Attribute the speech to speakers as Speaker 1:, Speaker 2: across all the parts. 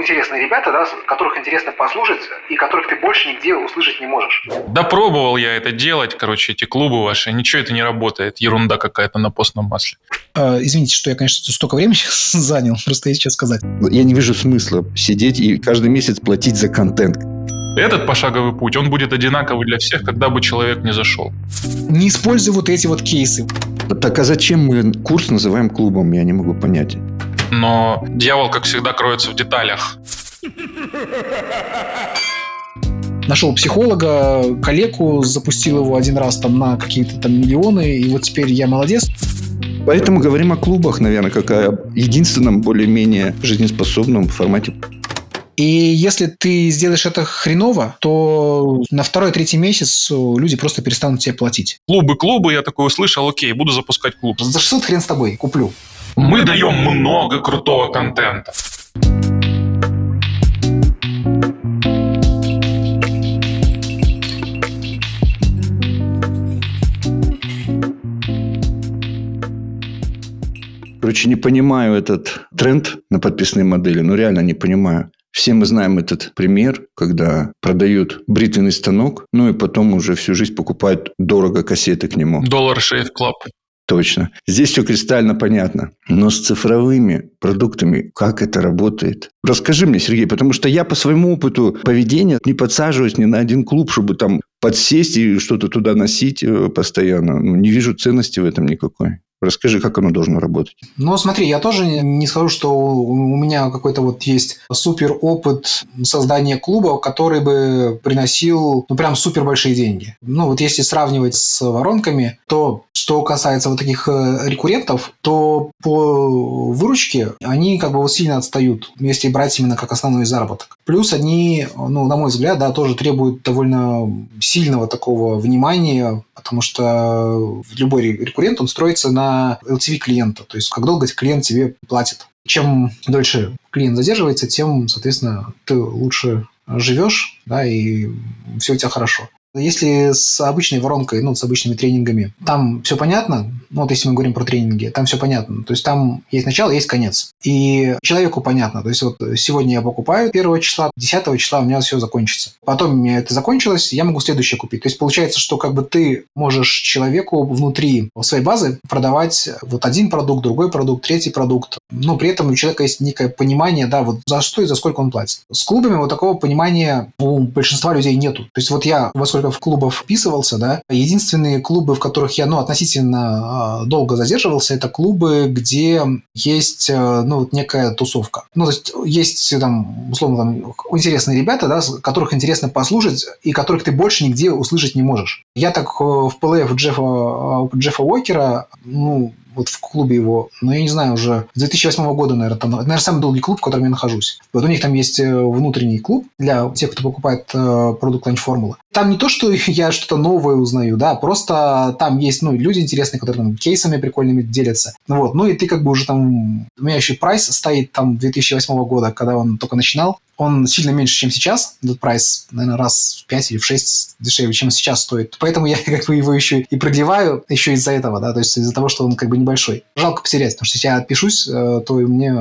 Speaker 1: интересные ребята, да, которых интересно послушать и которых ты больше нигде услышать не можешь.
Speaker 2: Да пробовал я это делать, короче, эти клубы ваши, ничего это не работает, ерунда какая-то на постном масле.
Speaker 3: Э, извините, что я, конечно, столько времени занял, просто есть что сказать.
Speaker 4: Я не вижу смысла сидеть и каждый месяц платить за контент.
Speaker 2: Этот пошаговый путь, он будет одинаковый для всех, когда бы человек не зашел.
Speaker 3: Не используй вот эти вот кейсы.
Speaker 4: Так а зачем мы курс называем клубом, я не могу понять.
Speaker 2: Но дьявол, как всегда, кроется в деталях.
Speaker 3: Нашел психолога, коллегу, запустил его один раз там на какие-то там миллионы, и вот теперь я молодец.
Speaker 4: Поэтому говорим о клубах, наверное, как о единственном более-менее жизнеспособном формате.
Speaker 3: И если ты сделаешь это хреново, то на второй-третий месяц люди просто перестанут тебе платить.
Speaker 2: Клубы, клубы, я такой услышал, окей, буду запускать клуб.
Speaker 3: За 600 хрен с тобой, куплю.
Speaker 2: Мы даем много крутого контента.
Speaker 4: Короче, не понимаю этот тренд на подписные модели. Ну, реально не понимаю. Все мы знаем этот пример, когда продают бритвенный станок, ну и потом уже всю жизнь покупают дорого кассеты к нему.
Speaker 2: Dollar Shave Club.
Speaker 4: Точно. Здесь все кристально понятно. Но с цифровыми продуктами как это работает? Расскажи мне, Сергей, потому что я по своему опыту поведения не подсаживаюсь ни на один клуб, чтобы там подсесть и что-то туда носить э, постоянно. Ну, не вижу ценности в этом никакой. Расскажи, как оно должно работать.
Speaker 3: Ну, смотри, я тоже не скажу, что у меня какой-то вот есть супер опыт создания клуба, который бы приносил, ну, прям супер большие деньги. Ну, вот если сравнивать с воронками, то что касается вот таких э, рекуррентов, то по выручке они как бы сильно отстают, если брать именно как основной заработок. Плюс они, ну, на мой взгляд, да, тоже требуют довольно сильного такого внимания, потому что любой рекуррент, он строится на LTV клиента, то есть как долго клиент тебе платит. Чем дольше клиент задерживается, тем, соответственно, ты лучше живешь, да, и все у тебя хорошо. Если с обычной воронкой, ну, с обычными тренингами, там все понятно, ну, вот если мы говорим про тренинги, там все понятно. То есть там есть начало, есть конец. И человеку понятно. То есть вот сегодня я покупаю первого числа, 10 числа у меня все закончится. Потом у меня это закончилось, я могу следующее купить. То есть получается, что как бы ты можешь человеку внутри своей базы продавать вот один продукт, другой продукт, третий продукт. Но при этом у человека есть некое понимание, да, вот за что и за сколько он платит. С клубами вот такого понимания у большинства людей нету. То есть вот я во сколько в клубов вписывался, да, единственные клубы, в которых я, ну, относительно а, долго задерживался, это клубы, где есть, э, ну, вот некая тусовка. Ну, то есть есть там, условно, там, интересные ребята, да, которых интересно послушать и которых ты больше нигде услышать не можешь. Я так э, в ПЛФ Джеффа, э, Джеффа Уокера, ну, вот в клубе его, но я не знаю, уже с 2008 года, наверное, там, наверное, самый долгий клуб, в котором я нахожусь. Вот у них там есть внутренний клуб для тех, кто покупает продукт ланч формулы. Там не то, что я что-то новое узнаю, да, просто там есть, ну, люди интересные, которые там кейсами прикольными делятся. Ну вот, ну и ты как бы уже там, у меня еще price стоит там 2008 года, когда он только начинал, он сильно меньше, чем сейчас. Этот price, наверное, раз в 5 или в 6 дешевле, чем сейчас стоит. Поэтому я как бы его еще и продлеваю еще из-за этого, да, то есть из-за того, что он как бы небольшой. Жалко потерять, потому что если я отпишусь, э, то мне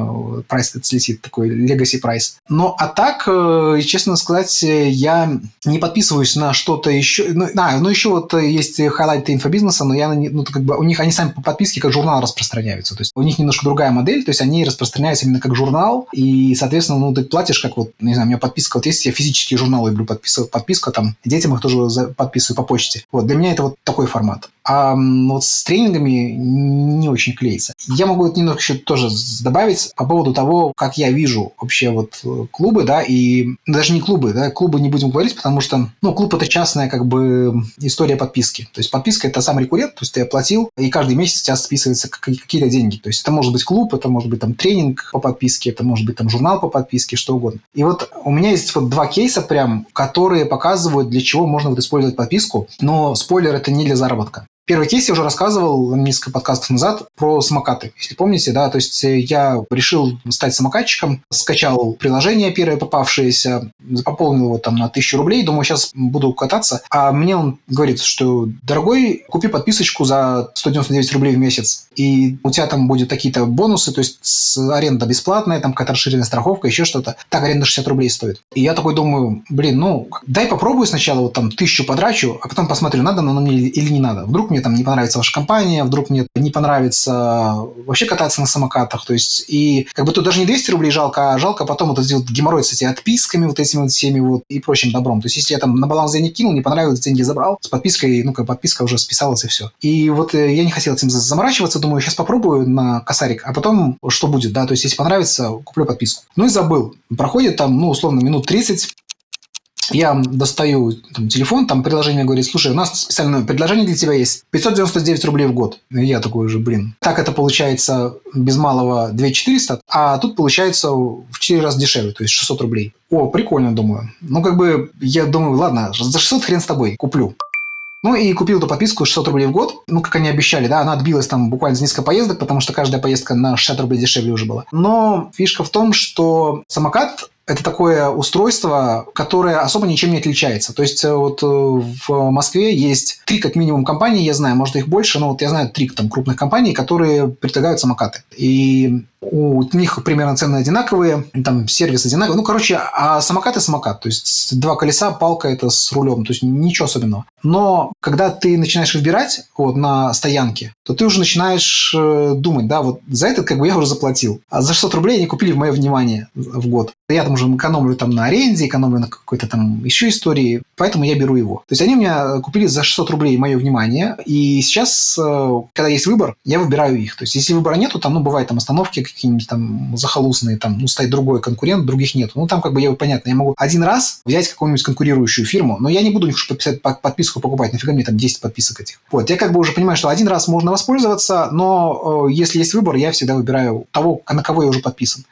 Speaker 3: price слетит, такой legacy price. Но а так, э, честно сказать, я не подписываюсь на что-то еще. Ну, а, ну еще вот есть хайлайты инфобизнеса, но я, ну, как бы у них они сами по подписке как журнал распространяются. То есть у них немножко другая модель, то есть они распространяются именно как журнал, и, соответственно, ну, ты платишь как вот вот, не знаю, у меня подписка, вот есть я физические журналы люблю подписывать, подписка там, детям их тоже подписываю по почте. Вот, для меня это вот такой формат. А вот с тренингами не очень клеится. Я могу это немного еще тоже добавить по поводу того, как я вижу вообще вот э, клубы, да, и даже не клубы, да, клубы не будем говорить, потому что, ну, клуб это частная как бы история подписки. То есть подписка это сам рекуррент, то есть ты оплатил, и каждый месяц у тебя списываются какие-то деньги. То есть это может быть клуб, это может быть там тренинг по подписке, это может быть там журнал по подписке, что угодно. И вот у меня есть вот два кейса прям, которые показывают, для чего можно вот использовать подписку, но спойлер, это не для заработка. Первый кейс я уже рассказывал несколько подкастов назад про самокаты. Если помните, да, то есть я решил стать самокатчиком, скачал приложение первое попавшееся, пополнил его там на тысячу рублей, думаю, сейчас буду кататься. А мне он говорит, что, дорогой, купи подписочку за 199 рублей в месяц, и у тебя там будет какие-то бонусы, то есть аренда бесплатная, там какая-то расширенная страховка, еще что-то. Так, аренда 60 рублей стоит. И я такой думаю, блин, ну, дай попробую сначала вот там тысячу потрачу, а потом посмотрю, надо оно мне или не надо. Вдруг мне там не понравится ваша компания, вдруг мне не понравится вообще кататься на самокатах. То есть, и как бы тут даже не 200 рублей жалко, а жалко потом вот сделать геморрой с этими отписками, вот этими вот всеми вот и прочим добром. То есть, если я там на баланс денег кинул, не понравилось, деньги забрал, с подпиской, ну, как подписка уже списалась и все. И вот э, я не хотел этим заморачиваться, думаю, сейчас попробую на косарик, а потом что будет, да, то есть, если понравится, куплю подписку. Ну и забыл. Проходит там, ну, условно, минут 30, я достаю там, телефон, там приложение говорит, слушай, у нас специальное предложение для тебя есть, 599 рублей в год. И я такой уже, блин, так это получается без малого 2400, а тут получается в 4 раза дешевле, то есть 600 рублей. О, прикольно, думаю. Ну, как бы, я думаю, ладно, за 600 хрен с тобой, куплю. Ну и купил эту подписку 600 рублей в год. Ну, как они обещали, да, она отбилась там буквально за несколько поездок, потому что каждая поездка на 60 рублей дешевле уже была. Но фишка в том, что самокат это такое устройство, которое особо ничем не отличается. То есть э, вот э, в Москве есть три как минимум компании, я знаю, может их больше, но вот я знаю три там крупных компаний, которые предлагают самокаты. И у них примерно цены одинаковые, там сервис одинаковый. Ну, короче, а самокат и самокат. То есть два колеса, палка это с рулем. То есть ничего особенного. Но когда ты начинаешь выбирать вот, на стоянке, то ты уже начинаешь э, думать, да, вот за это как бы я уже заплатил. А за 600 рублей они купили в мое внимание в год. Я там уже экономлю там на аренде, экономлю на какой-то там еще истории, поэтому я беру его. То есть они у меня купили за 600 рублей мое внимание, и сейчас, э, когда есть выбор, я выбираю их. То есть если выбора нету, там, ну, бывают там остановки какие-нибудь там захолустные, там, ну, стоит другой конкурент, других нет. Ну, там как бы я, понятно, я могу один раз взять какую-нибудь конкурирующую фирму, но я не буду у них подписку покупать, нафига мне там 10 подписок этих. Вот, я как бы уже понимаю, что один раз можно воспользоваться, но э, если есть выбор, я всегда выбираю того, на кого я уже подписан.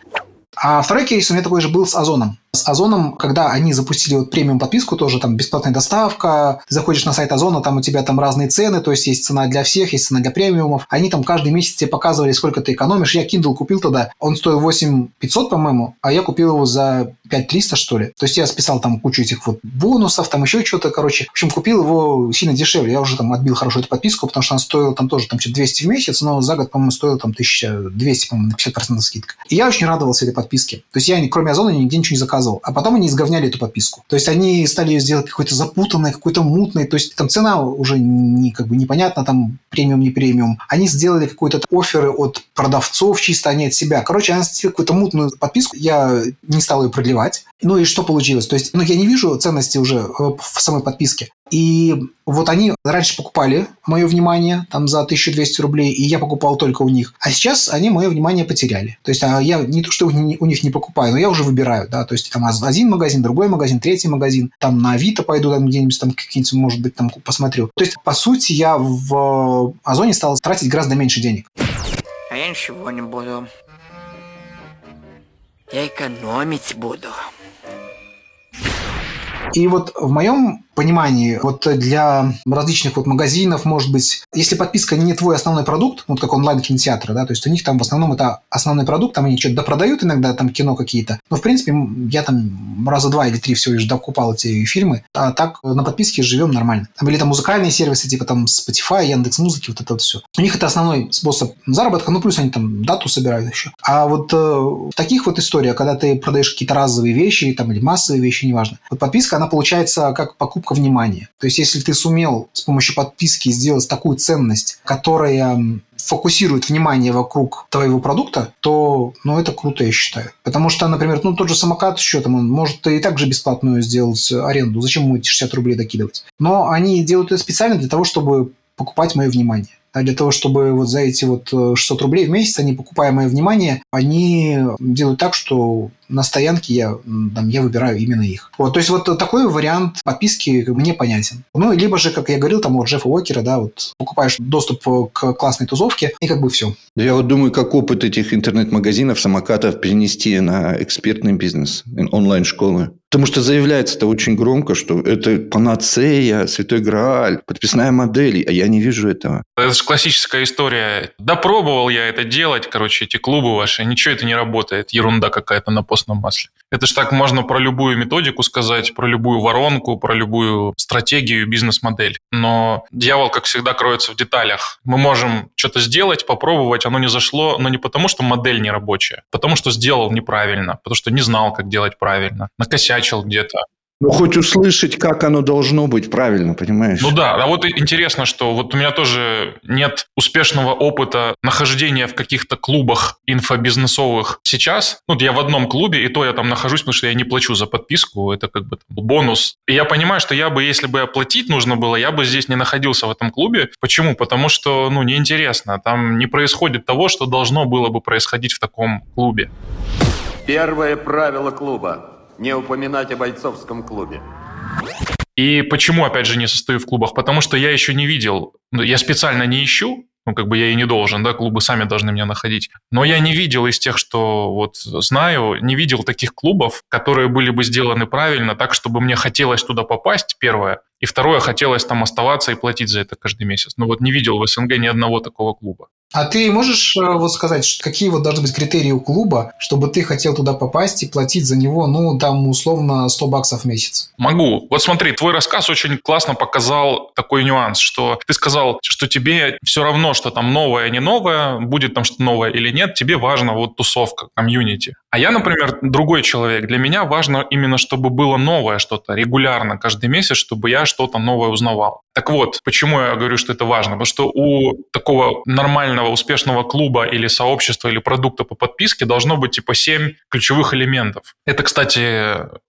Speaker 3: А второй кейс у меня такой же был с Озоном. С Озоном, когда они запустили вот премиум подписку, тоже там бесплатная доставка, ты заходишь на сайт Озона, там у тебя там разные цены, то есть есть цена для всех, есть цена для премиумов. Они там каждый месяц тебе показывали, сколько ты экономишь. Я Kindle купил тогда, он стоил 8 500, по-моему, а я купил его за 5 300, что ли. То есть я списал там кучу этих вот бонусов, там еще что-то, короче. В общем, купил его сильно дешевле. Я уже там отбил хорошо эту подписку, потому что она стоила там тоже там 200 в месяц, но за год, по-моему, стоила там 1200, по-моему, на 50% скидка. И я очень радовался этой подписке. То есть я, кроме Озона, нигде ничего не заказывал. А потом они изговняли эту подписку. То есть они стали ее сделать какой-то запутанной, какой-то мутной. То есть там цена уже не, как бы непонятна, там премиум, не премиум. Они сделали какой-то оферы от продавцов чисто, а не от себя. Короче, они сделали какую-то мутную подписку. Я не стал ее продлевать. Ну и что получилось? То есть, ну, я не вижу ценности уже э, в самой подписке. И вот они раньше покупали мое внимание там за 1200 рублей, и я покупал только у них. А сейчас они мое внимание потеряли. То есть а я не то, что у них не покупаю, но я уже выбираю, да, то есть там один магазин, другой магазин, третий магазин, там на Авито пойду, там где-нибудь там какие-нибудь, может быть, там посмотрю. То есть, по сути, я в Озоне стал тратить гораздо меньше денег.
Speaker 5: А я ничего не буду. Я экономить буду.
Speaker 3: И вот в моем понимании, вот для различных вот магазинов, может быть, если подписка не твой основной продукт, вот как онлайн-кинотеатры, да, то есть у них там в основном это основной продукт, там они что-то допродают иногда, там кино какие-то, но в принципе я там раза два или три всего лишь докупал эти фильмы, а так на подписке живем нормально. Там были там музыкальные сервисы, типа там Spotify, Яндекс Музыки, вот это вот все. У них это основной способ заработка, ну плюс они там дату собирают еще. А вот э, в таких вот историях, когда ты продаешь какие-то разовые вещи там, или массовые вещи, неважно, вот подписка, она получается как покупка внимания. То есть, если ты сумел с помощью подписки сделать такую ценность, которая фокусирует внимание вокруг твоего продукта, то, ну, это круто, я считаю. Потому что, например, ну, тот же самокат с счетом, он может и так же бесплатную сделать аренду. Зачем ему эти 60 рублей докидывать? Но они делают это специально для того, чтобы покупать мое внимание. А для того, чтобы вот за эти вот 600 э, рублей в месяц, они, покупая мое внимание, они делают так, что на стоянке я, там, я выбираю именно их. Вот, то есть вот такой вариант подписки мне понятен. Ну, либо же, как я говорил, там у Джеффа Уокера, да, вот покупаешь доступ к классной тузовке, и как бы все.
Speaker 4: Я вот думаю, как опыт этих интернет-магазинов, самокатов перенести на экспертный бизнес, онлайн-школы. Потому что заявляется это очень громко, что это панацея, святой Грааль, подписная модель, а я не вижу этого.
Speaker 2: Это же классическая история. Да пробовал я это делать, короче, эти клубы ваши, ничего это не работает, ерунда какая-то на постном масле. Это же так можно про любую методику сказать, про любую воронку, про любую стратегию, бизнес-модель. Но дьявол, как всегда, кроется в деталях. Мы можем что-то сделать, попробовать, оно не зашло, но не потому, что модель не рабочая, а потому что сделал неправильно, потому что не знал, как делать правильно, накосячил где-то.
Speaker 4: Ну, хоть услышать, как оно должно быть правильно, понимаешь?
Speaker 2: Ну да, а вот интересно, что вот у меня тоже нет успешного опыта нахождения в каких-то клубах инфобизнесовых сейчас. Ну, я в одном клубе, и то я там нахожусь, потому что я не плачу за подписку, это как бы там, бонус. И я понимаю, что я бы, если бы оплатить нужно было, я бы здесь не находился в этом клубе. Почему? Потому что, ну, неинтересно. Там не происходит того, что должно было бы происходить в таком клубе.
Speaker 6: Первое правило клуба не упоминать о бойцовском клубе.
Speaker 2: И почему, опять же, не состою в клубах? Потому что я еще не видел, ну, я специально не ищу, ну, как бы я и не должен, да, клубы сами должны меня находить. Но я не видел из тех, что вот знаю, не видел таких клубов, которые были бы сделаны правильно, так, чтобы мне хотелось туда попасть, первое, и второе, хотелось там оставаться и платить за это каждый месяц. Ну вот не видел в СНГ ни одного такого клуба.
Speaker 3: А ты можешь э, вот сказать, какие вот должны быть критерии у клуба, чтобы ты хотел туда попасть и платить за него, ну, там, условно, 100 баксов в месяц?
Speaker 2: Могу. Вот смотри, твой рассказ очень классно показал такой нюанс, что ты сказал, что тебе все равно, что там новое, не новое, будет там что-то новое или нет, тебе важно вот тусовка, комьюнити. А я, например, другой человек. Для меня важно именно, чтобы было новое что-то регулярно, каждый месяц, чтобы я что-то новое узнавал. Так вот, почему я говорю, что это важно? Потому что у такого нормального, успешного клуба или сообщества или продукта по подписке должно быть типа 7 ключевых элементов. Это, кстати,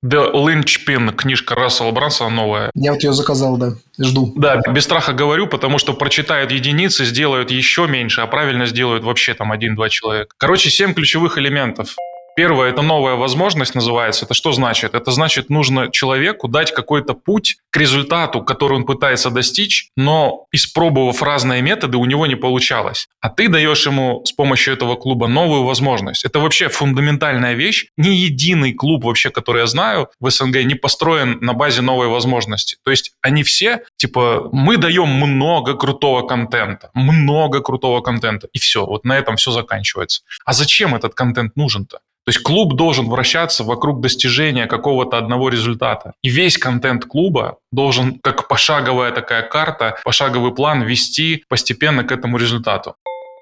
Speaker 2: The Lynchpin, книжка Рассела Брансона новая.
Speaker 3: Я вот ее заказал, да, жду.
Speaker 2: Да, без страха говорю, потому что прочитают единицы, сделают еще меньше, а правильно сделают вообще там один-два человека. Короче, 7 ключевых элементов. Первое – это новая возможность называется. Это что значит? Это значит, нужно человеку дать какой-то путь к результату, который он пытается достичь, но испробовав разные методы, у него не получалось. А ты даешь ему с помощью этого клуба новую возможность. Это вообще фундаментальная вещь. Ни единый клуб вообще, который я знаю в СНГ, не построен на базе новой возможности. То есть они все, типа, мы даем много крутого контента, много крутого контента, и все. Вот на этом все заканчивается. А зачем этот контент нужен-то? То есть клуб должен вращаться вокруг достижения какого-то одного результата. И весь контент клуба должен, как пошаговая такая карта, пошаговый план вести постепенно к этому результату.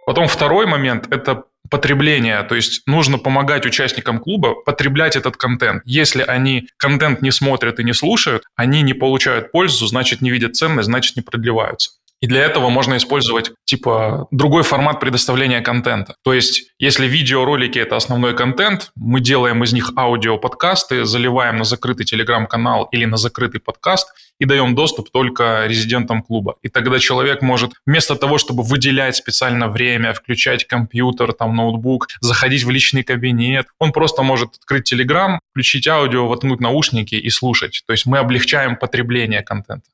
Speaker 2: Потом второй момент – это потребление, то есть нужно помогать участникам клуба потреблять этот контент. Если они контент не смотрят и не слушают, они не получают пользу, значит не видят ценность, значит не продлеваются. И для этого можно использовать типа другой формат предоставления контента. То есть, если видеоролики это основной контент, мы делаем из них аудиоподкасты, заливаем на закрытый телеграм-канал или на закрытый подкаст и даем доступ только резидентам клуба. И тогда человек может вместо того, чтобы выделять специально время, включать компьютер, там ноутбук, заходить в личный кабинет, он просто может открыть телеграм, включить аудио, воткнуть наушники и слушать. То есть мы облегчаем потребление контента.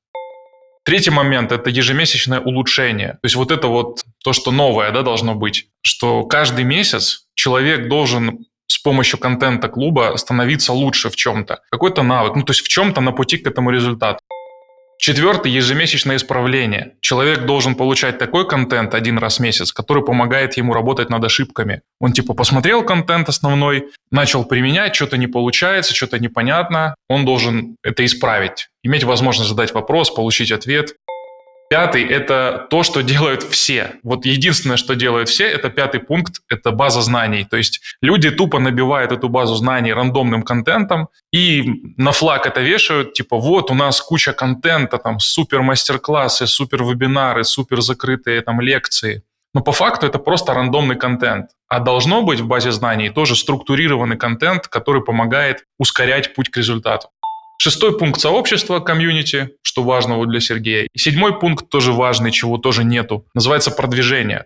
Speaker 2: Третий момент – это ежемесячное улучшение. То есть вот это вот то, что новое да, должно быть, что каждый месяц человек должен с помощью контента клуба становиться лучше в чем-то. Какой-то навык, ну то есть в чем-то на пути к этому результату. Четвертый – ежемесячное исправление. Человек должен получать такой контент один раз в месяц, который помогает ему работать над ошибками. Он типа посмотрел контент основной, начал применять, что-то не получается, что-то непонятно. Он должен это исправить, иметь возможность задать вопрос, получить ответ. Пятый – это то, что делают все. Вот единственное, что делают все, это пятый пункт – это база знаний. То есть люди тупо набивают эту базу знаний рандомным контентом и на флаг это вешают, типа вот у нас куча контента, там супер мастер-классы, супер вебинары, супер закрытые там лекции. Но по факту это просто рандомный контент. А должно быть в базе знаний тоже структурированный контент, который помогает ускорять путь к результату. Шестой пункт сообщества, комьюнити, что важно вот для Сергея. И седьмой пункт тоже важный, чего тоже нету. Называется продвижение.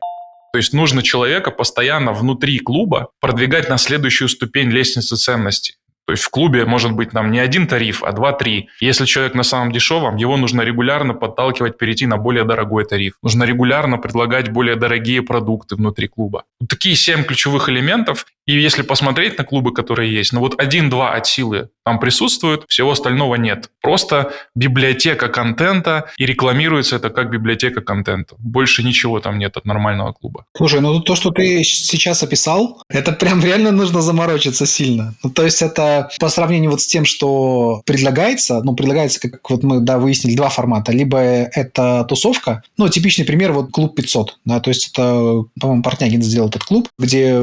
Speaker 2: То есть нужно человека постоянно внутри клуба продвигать на следующую ступень лестницы ценностей. То есть в клубе может быть нам не один тариф, а два-три. Если человек на самом дешевом, его нужно регулярно подталкивать перейти на более дорогой тариф. Нужно регулярно предлагать более дорогие продукты внутри клуба. Вот такие семь ключевых элементов. И если посмотреть на клубы, которые есть, ну вот один-два от силы там присутствуют, всего остального нет. Просто библиотека контента, и рекламируется это как библиотека контента. Больше ничего там нет от нормального клуба.
Speaker 3: Слушай, ну то, что ты сейчас описал, это прям реально нужно заморочиться сильно. Ну, то есть это по сравнению вот с тем, что предлагается, ну, предлагается, как вот мы, да, выяснили, два формата. Либо это тусовка, ну, типичный пример, вот клуб 500, да, то есть это, по-моему, Портнягин сделал этот клуб, где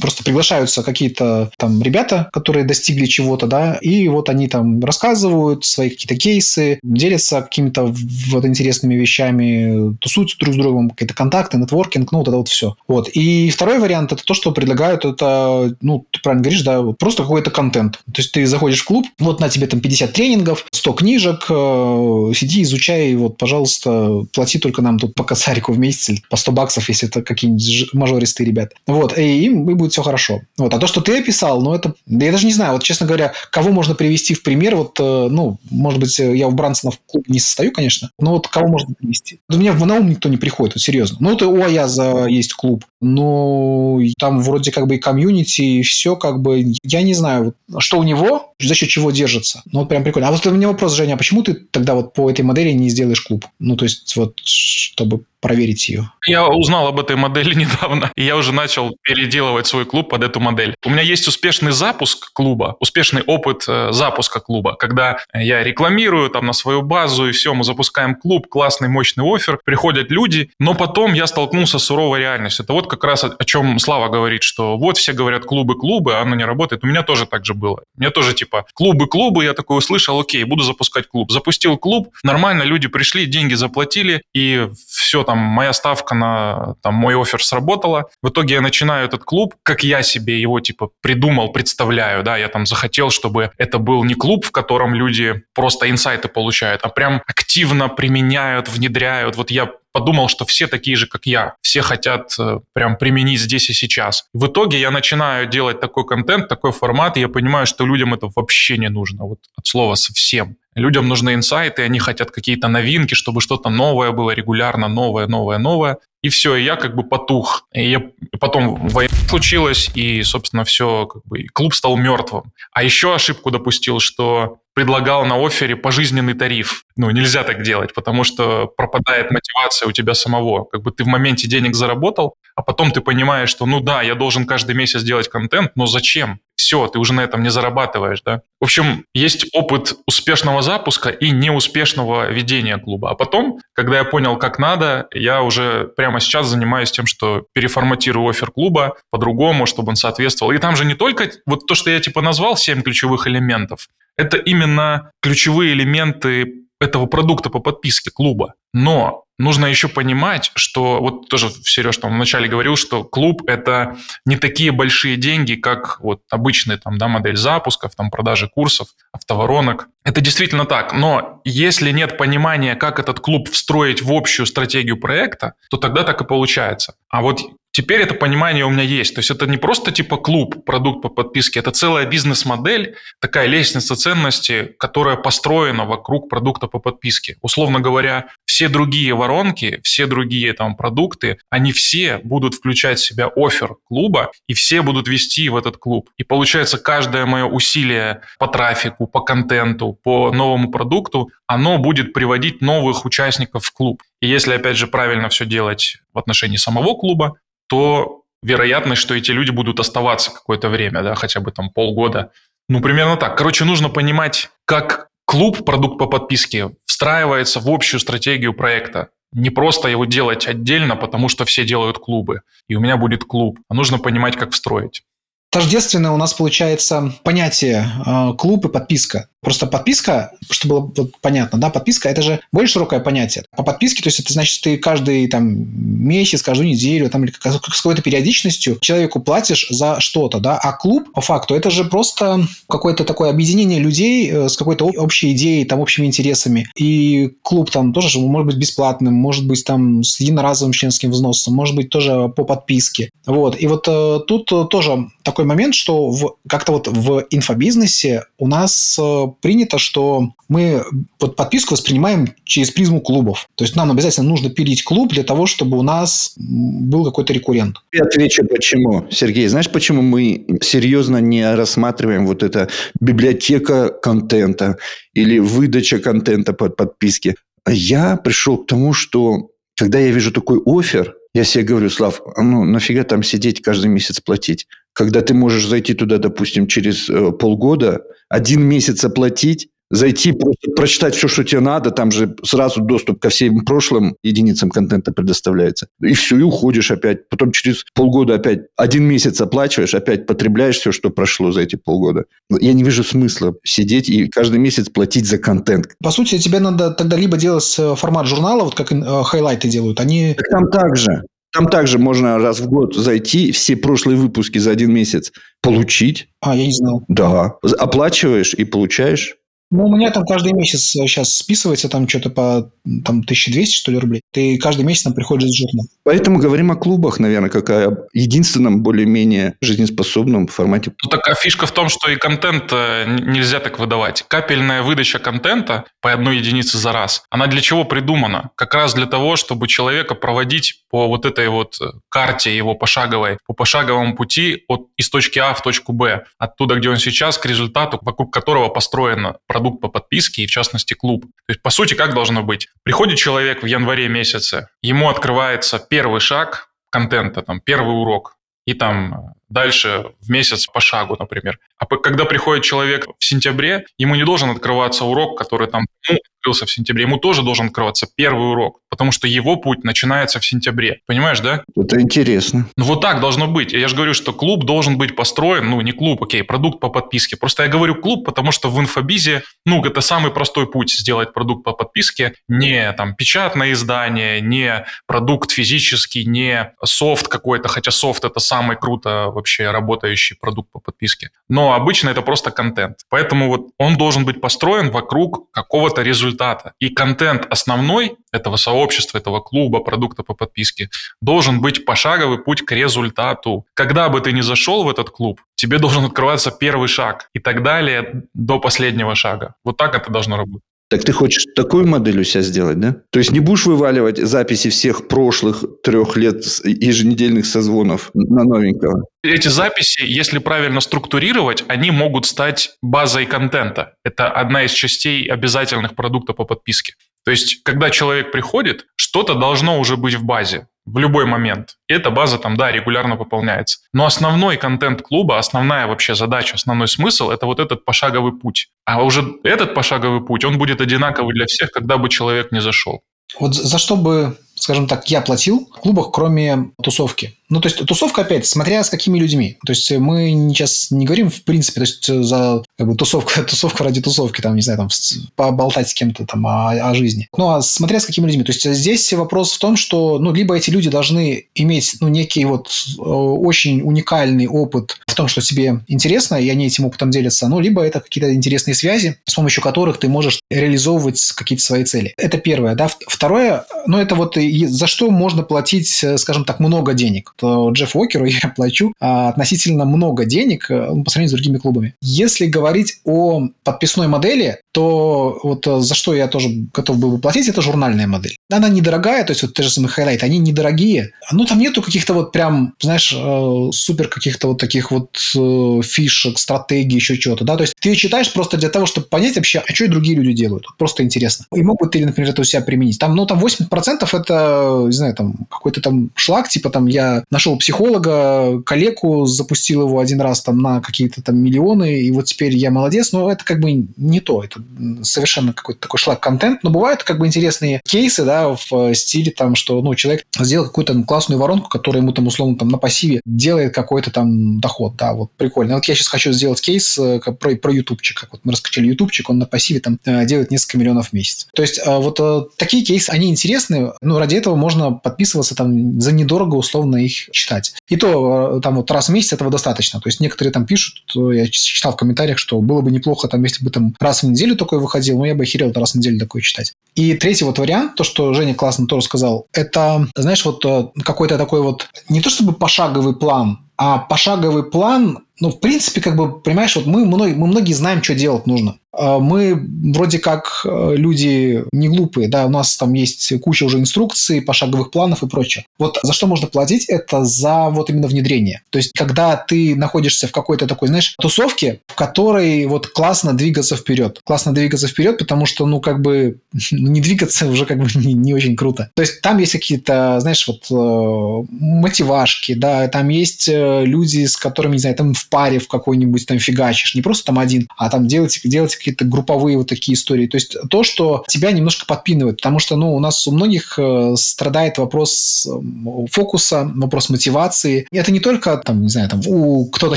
Speaker 3: просто приглашаются какие-то там ребята, которые достигли чего-то, да, и вот они там рассказывают свои какие-то кейсы, делятся какими-то вот интересными вещами, тусуются друг с другом, какие-то контакты, нетворкинг, ну, вот это вот все. Вот. И второй вариант – это то, что предлагают, это, ну, ты правильно говоришь, да, просто какой-то контент. То есть ты заходишь в клуб, вот на тебе там 50 тренингов, 100 книжек, э, сиди, изучай, вот, пожалуйста, плати только нам тут по косарику в месяц, по 100 баксов, если это какие-нибудь мажористые ребята. Вот, и им и будет все хорошо. Вот. А то, что ты описал, ну, это, я даже не знаю, вот, честно говоря, кого можно привести в пример, вот, э, ну, может быть, я в Брансона в клуб не состою, конечно, но вот кого можно привести? У меня в ум никто не приходит, вот серьезно. Ну, вот у Аяза есть клуб, но там вроде как бы и комьюнити, и все как бы, я не знаю, что у него, за счет чего держится. Ну, вот прям прикольно. А вот у меня вопрос, Женя, а почему ты тогда вот по этой модели не сделаешь клуб? Ну, то есть вот, чтобы проверить ее?
Speaker 2: Я узнал об этой модели недавно, и я уже начал переделывать свой клуб под эту модель. У меня есть успешный запуск клуба, успешный опыт э, запуска клуба, когда я рекламирую там на свою базу, и все, мы запускаем клуб, классный, мощный офер, приходят люди, но потом я столкнулся с суровой реальностью. Это вот как раз о, чем Слава говорит, что вот все говорят клубы, клубы, а оно не работает. У меня тоже так же было. У меня тоже типа клубы, клубы, я такой услышал, окей, буду запускать клуб. Запустил клуб, нормально, люди пришли, деньги заплатили, и все там моя ставка на там, мой офер сработала. В итоге я начинаю этот клуб, как я себе его типа придумал, представляю, да, я там захотел, чтобы это был не клуб, в котором люди просто инсайты получают, а прям активно применяют, внедряют. Вот я подумал, что все такие же, как я. Все хотят э, прям применить здесь и сейчас. В итоге я начинаю делать такой контент, такой формат, и я понимаю, что людям это вообще не нужно. Вот от слова совсем. Людям нужны инсайты, они хотят какие-то новинки, чтобы что-то новое было регулярно, новое, новое, новое. И все, и я как бы потух. И я, потом война случилась, и, собственно, все, как бы, клуб стал мертвым. А еще ошибку допустил, что предлагал на офере пожизненный тариф. Ну, нельзя так делать, потому что пропадает мотивация у тебя самого. Как бы ты в моменте денег заработал, а потом ты понимаешь, что, ну да, я должен каждый месяц делать контент, но зачем? Все, ты уже на этом не зарабатываешь, да? В общем, есть опыт успешного запуска и неуспешного ведения клуба. А потом, когда я понял, как надо, я уже прямо сейчас занимаюсь тем, что переформатирую офер клуба по-другому, чтобы он соответствовал. И там же не только вот то, что я типа назвал, 7 ключевых элементов, это именно ключевые элементы этого продукта по подписке клуба. Но нужно еще понимать, что вот тоже Сереж там вначале говорил, что клуб это не такие большие деньги, как вот обычная там, да, модель запусков, там продажи курсов, автоворонок. Это действительно так, но если нет понимания, как этот клуб встроить в общую стратегию проекта, то тогда так и получается. А вот Теперь это понимание у меня есть. То есть это не просто типа клуб, продукт по подписке, это целая бизнес-модель, такая лестница ценности, которая построена вокруг продукта по подписке. Условно говоря, все другие воронки, все другие там продукты, они все будут включать в себя офер клуба, и все будут вести в этот клуб. И получается, каждое мое усилие по трафику, по контенту, по новому продукту, оно будет приводить новых участников в клуб. И если, опять же, правильно все делать в отношении самого клуба, то вероятность, что эти люди будут оставаться какое-то время, да, хотя бы там полгода. Ну, примерно так. Короче, нужно понимать, как клуб, продукт по подписке, встраивается в общую стратегию проекта. Не просто его делать отдельно, потому что все делают клубы, и у меня будет клуб. А нужно понимать, как встроить.
Speaker 3: Тождественно у нас получается понятие э, клуб и подписка. Просто подписка, чтобы было понятно, да, подписка это же более широкое понятие. По подписке, то есть это значит, ты каждый там месяц, каждую неделю, там, или с какой-то периодичностью человеку платишь за что-то, да, а клуб, по факту, это же просто какое-то такое объединение людей э, с какой-то общей идеей, там, общими интересами. И клуб там тоже может быть бесплатным, может быть там с единоразовым членским взносом, может быть тоже по подписке. Вот. И вот э, тут тоже такой момент, что в, как-то вот в инфобизнесе у нас э, принято, что мы под подписку воспринимаем через призму клубов. То есть нам обязательно нужно пилить клуб для того, чтобы у нас был какой-то рекуррент.
Speaker 4: Я отвечу, почему. Сергей, знаешь, почему мы серьезно не рассматриваем вот это библиотека контента или выдача контента под подписки? Я пришел к тому, что когда я вижу такой офер, я себе говорю, Слав, а ну нафига там сидеть каждый месяц платить? Когда ты можешь зайти туда, допустим, через э, полгода, один месяц оплатить, зайти, просто прочитать все, что тебе надо, там же сразу доступ ко всем прошлым единицам контента предоставляется. И все, и уходишь опять. Потом через полгода опять один месяц оплачиваешь, опять потребляешь все, что прошло за эти полгода. Я не вижу смысла сидеть и каждый месяц платить за контент.
Speaker 3: По сути, тебе надо тогда либо делать э, формат журнала, вот как э, хайлайты делают. Они...
Speaker 4: Так там также. Там также можно раз в год зайти, все прошлые выпуски за один месяц получить.
Speaker 3: А, я не знал.
Speaker 4: Да. Оплачиваешь и получаешь.
Speaker 3: Ну, у меня там каждый месяц сейчас списывается там что-то по там, 1200, что ли, рублей. Ты каждый месяц там приходишь с жирным.
Speaker 4: Поэтому говорим о клубах, наверное, как о единственном более-менее жизнеспособном формате.
Speaker 2: Ну, такая фишка в том, что и контент э, нельзя так выдавать. Капельная выдача контента по одной единице за раз, она для чего придумана? Как раз для того, чтобы человека проводить по вот этой вот э, карте его пошаговой, по пошаговому пути от, из точки А в точку Б, оттуда, где он сейчас, к результату, вокруг которого построена продукт по подписке и, в частности, клуб. То есть, по сути, как должно быть? Приходит человек в январе месяце, ему открывается первый шаг контента, там, первый урок, и там дальше в месяц по шагу, например. А когда приходит человек в сентябре, ему не должен открываться урок, который там ну, открылся в сентябре. Ему тоже должен открываться первый урок, потому что его путь начинается в сентябре. Понимаешь, да?
Speaker 4: Это интересно.
Speaker 2: Ну вот так должно быть. Я же говорю, что клуб должен быть построен, ну не клуб, окей, продукт по подписке. Просто я говорю клуб, потому что в инфобизе, ну это самый простой путь сделать продукт по подписке. Не там печатное издание, не продукт физический, не софт какой-то, хотя софт это самый круто вообще работающий продукт по подписке. Но обычно это просто контент. Поэтому вот он должен быть построен вокруг какого-то результата. И контент основной этого сообщества, этого клуба, продукта по подписке, должен быть пошаговый путь к результату. Когда бы ты ни зашел в этот клуб, тебе должен открываться первый шаг и так далее до последнего шага. Вот так это должно работать.
Speaker 4: Так ты хочешь такую модель у себя сделать, да? То есть не будешь вываливать записи всех прошлых трех лет еженедельных созвонов на новенького?
Speaker 2: Эти записи, если правильно структурировать, они могут стать базой контента. Это одна из частей обязательных продукта по подписке. То есть, когда человек приходит, что-то должно уже быть в базе в любой момент. И эта база там, да, регулярно пополняется. Но основной контент клуба, основная вообще задача, основной смысл – это вот этот пошаговый путь. А уже этот пошаговый путь, он будет одинаковый для всех, когда бы человек не зашел.
Speaker 3: Вот за что бы, скажем так, я платил в клубах, кроме тусовки? Ну, то есть, тусовка, опять, смотря с какими людьми. То есть, мы сейчас не говорим, в принципе, то есть, за как бы, тусовку, тусовку ради тусовки, там, не знаю, там, поболтать с кем-то там о, о жизни. Ну, а смотря с какими людьми. То есть, здесь вопрос в том, что, ну, либо эти люди должны иметь, ну, некий вот э, очень уникальный опыт в том, что тебе интересно, и они этим опытом делятся, ну, либо это какие-то интересные связи, с помощью которых ты можешь реализовывать какие-то свои цели. Это первое, да. Второе, ну, это вот за что можно платить, э, скажем так, много денег Джефф Уокеру я плачу а, относительно много денег э, по сравнению с другими клубами. Если говорить о подписной модели, то вот э, за что я тоже готов был бы платить, это журнальная модель. Она недорогая, то есть вот те же самые хайлайты, они недорогие. Ну, там нету каких-то вот прям, знаешь, э, супер каких-то вот таких вот фишек, стратегий, еще чего-то, да, то есть ты читаешь просто для того, чтобы понять вообще, а что и другие люди делают. Просто интересно. И могут ли, например, это у себя применить. Там, ну, там 80% это, не знаю, там какой-то там шлак, типа там я нашел психолога, коллегу, запустил его один раз там на какие-то там миллионы, и вот теперь я молодец, но это как бы не то, это совершенно какой-то такой шлак-контент, но бывают как бы интересные кейсы, да, в стиле там, что, ну, человек сделал какую-то классную воронку, которая ему там условно там на пассиве делает какой-то там доход, да, вот прикольно. Вот я сейчас хочу сделать кейс э, про, про ютубчик, как вот мы раскачали ютубчик, он на пассиве там э, делает несколько миллионов в месяц. То есть э, вот такие кейсы, они интересны, но ради этого можно подписываться там за недорого, условно их читать. И то э, там вот раз в месяц этого достаточно. То есть некоторые там пишут, я читал в комментариях, что было бы неплохо там, если бы там раз в неделю такой выходил, но я бы охерел раз в неделю такое читать. И третий вот вариант, то, что Женя классно тоже сказал, это, знаешь, вот э, какой-то такой вот, не то чтобы пошаговый план, а пошаговый план ну, в принципе, как бы, понимаешь, вот мы, мы, многие знаем, что делать нужно. А мы вроде как э, люди не глупые, да, у нас там есть куча уже инструкций, пошаговых планов и прочее. Вот за что можно платить, это за вот именно внедрение. То есть, когда ты находишься в какой-то такой, знаешь, тусовке, в которой вот классно двигаться вперед. Классно двигаться вперед, потому что, ну, как бы, не двигаться уже как бы не, не очень круто. То есть, там есть какие-то, знаешь, вот э, мотивашки, да, там есть э, люди, с которыми, не знаю, там в паре в какой-нибудь там фигачишь, не просто там один, а там делать, делать какие-то групповые вот такие истории. То есть то, что тебя немножко подпинывает, потому что, ну, у нас у многих э, страдает вопрос э, фокуса, вопрос мотивации. И это не только, там, не знаю, там, у кто-то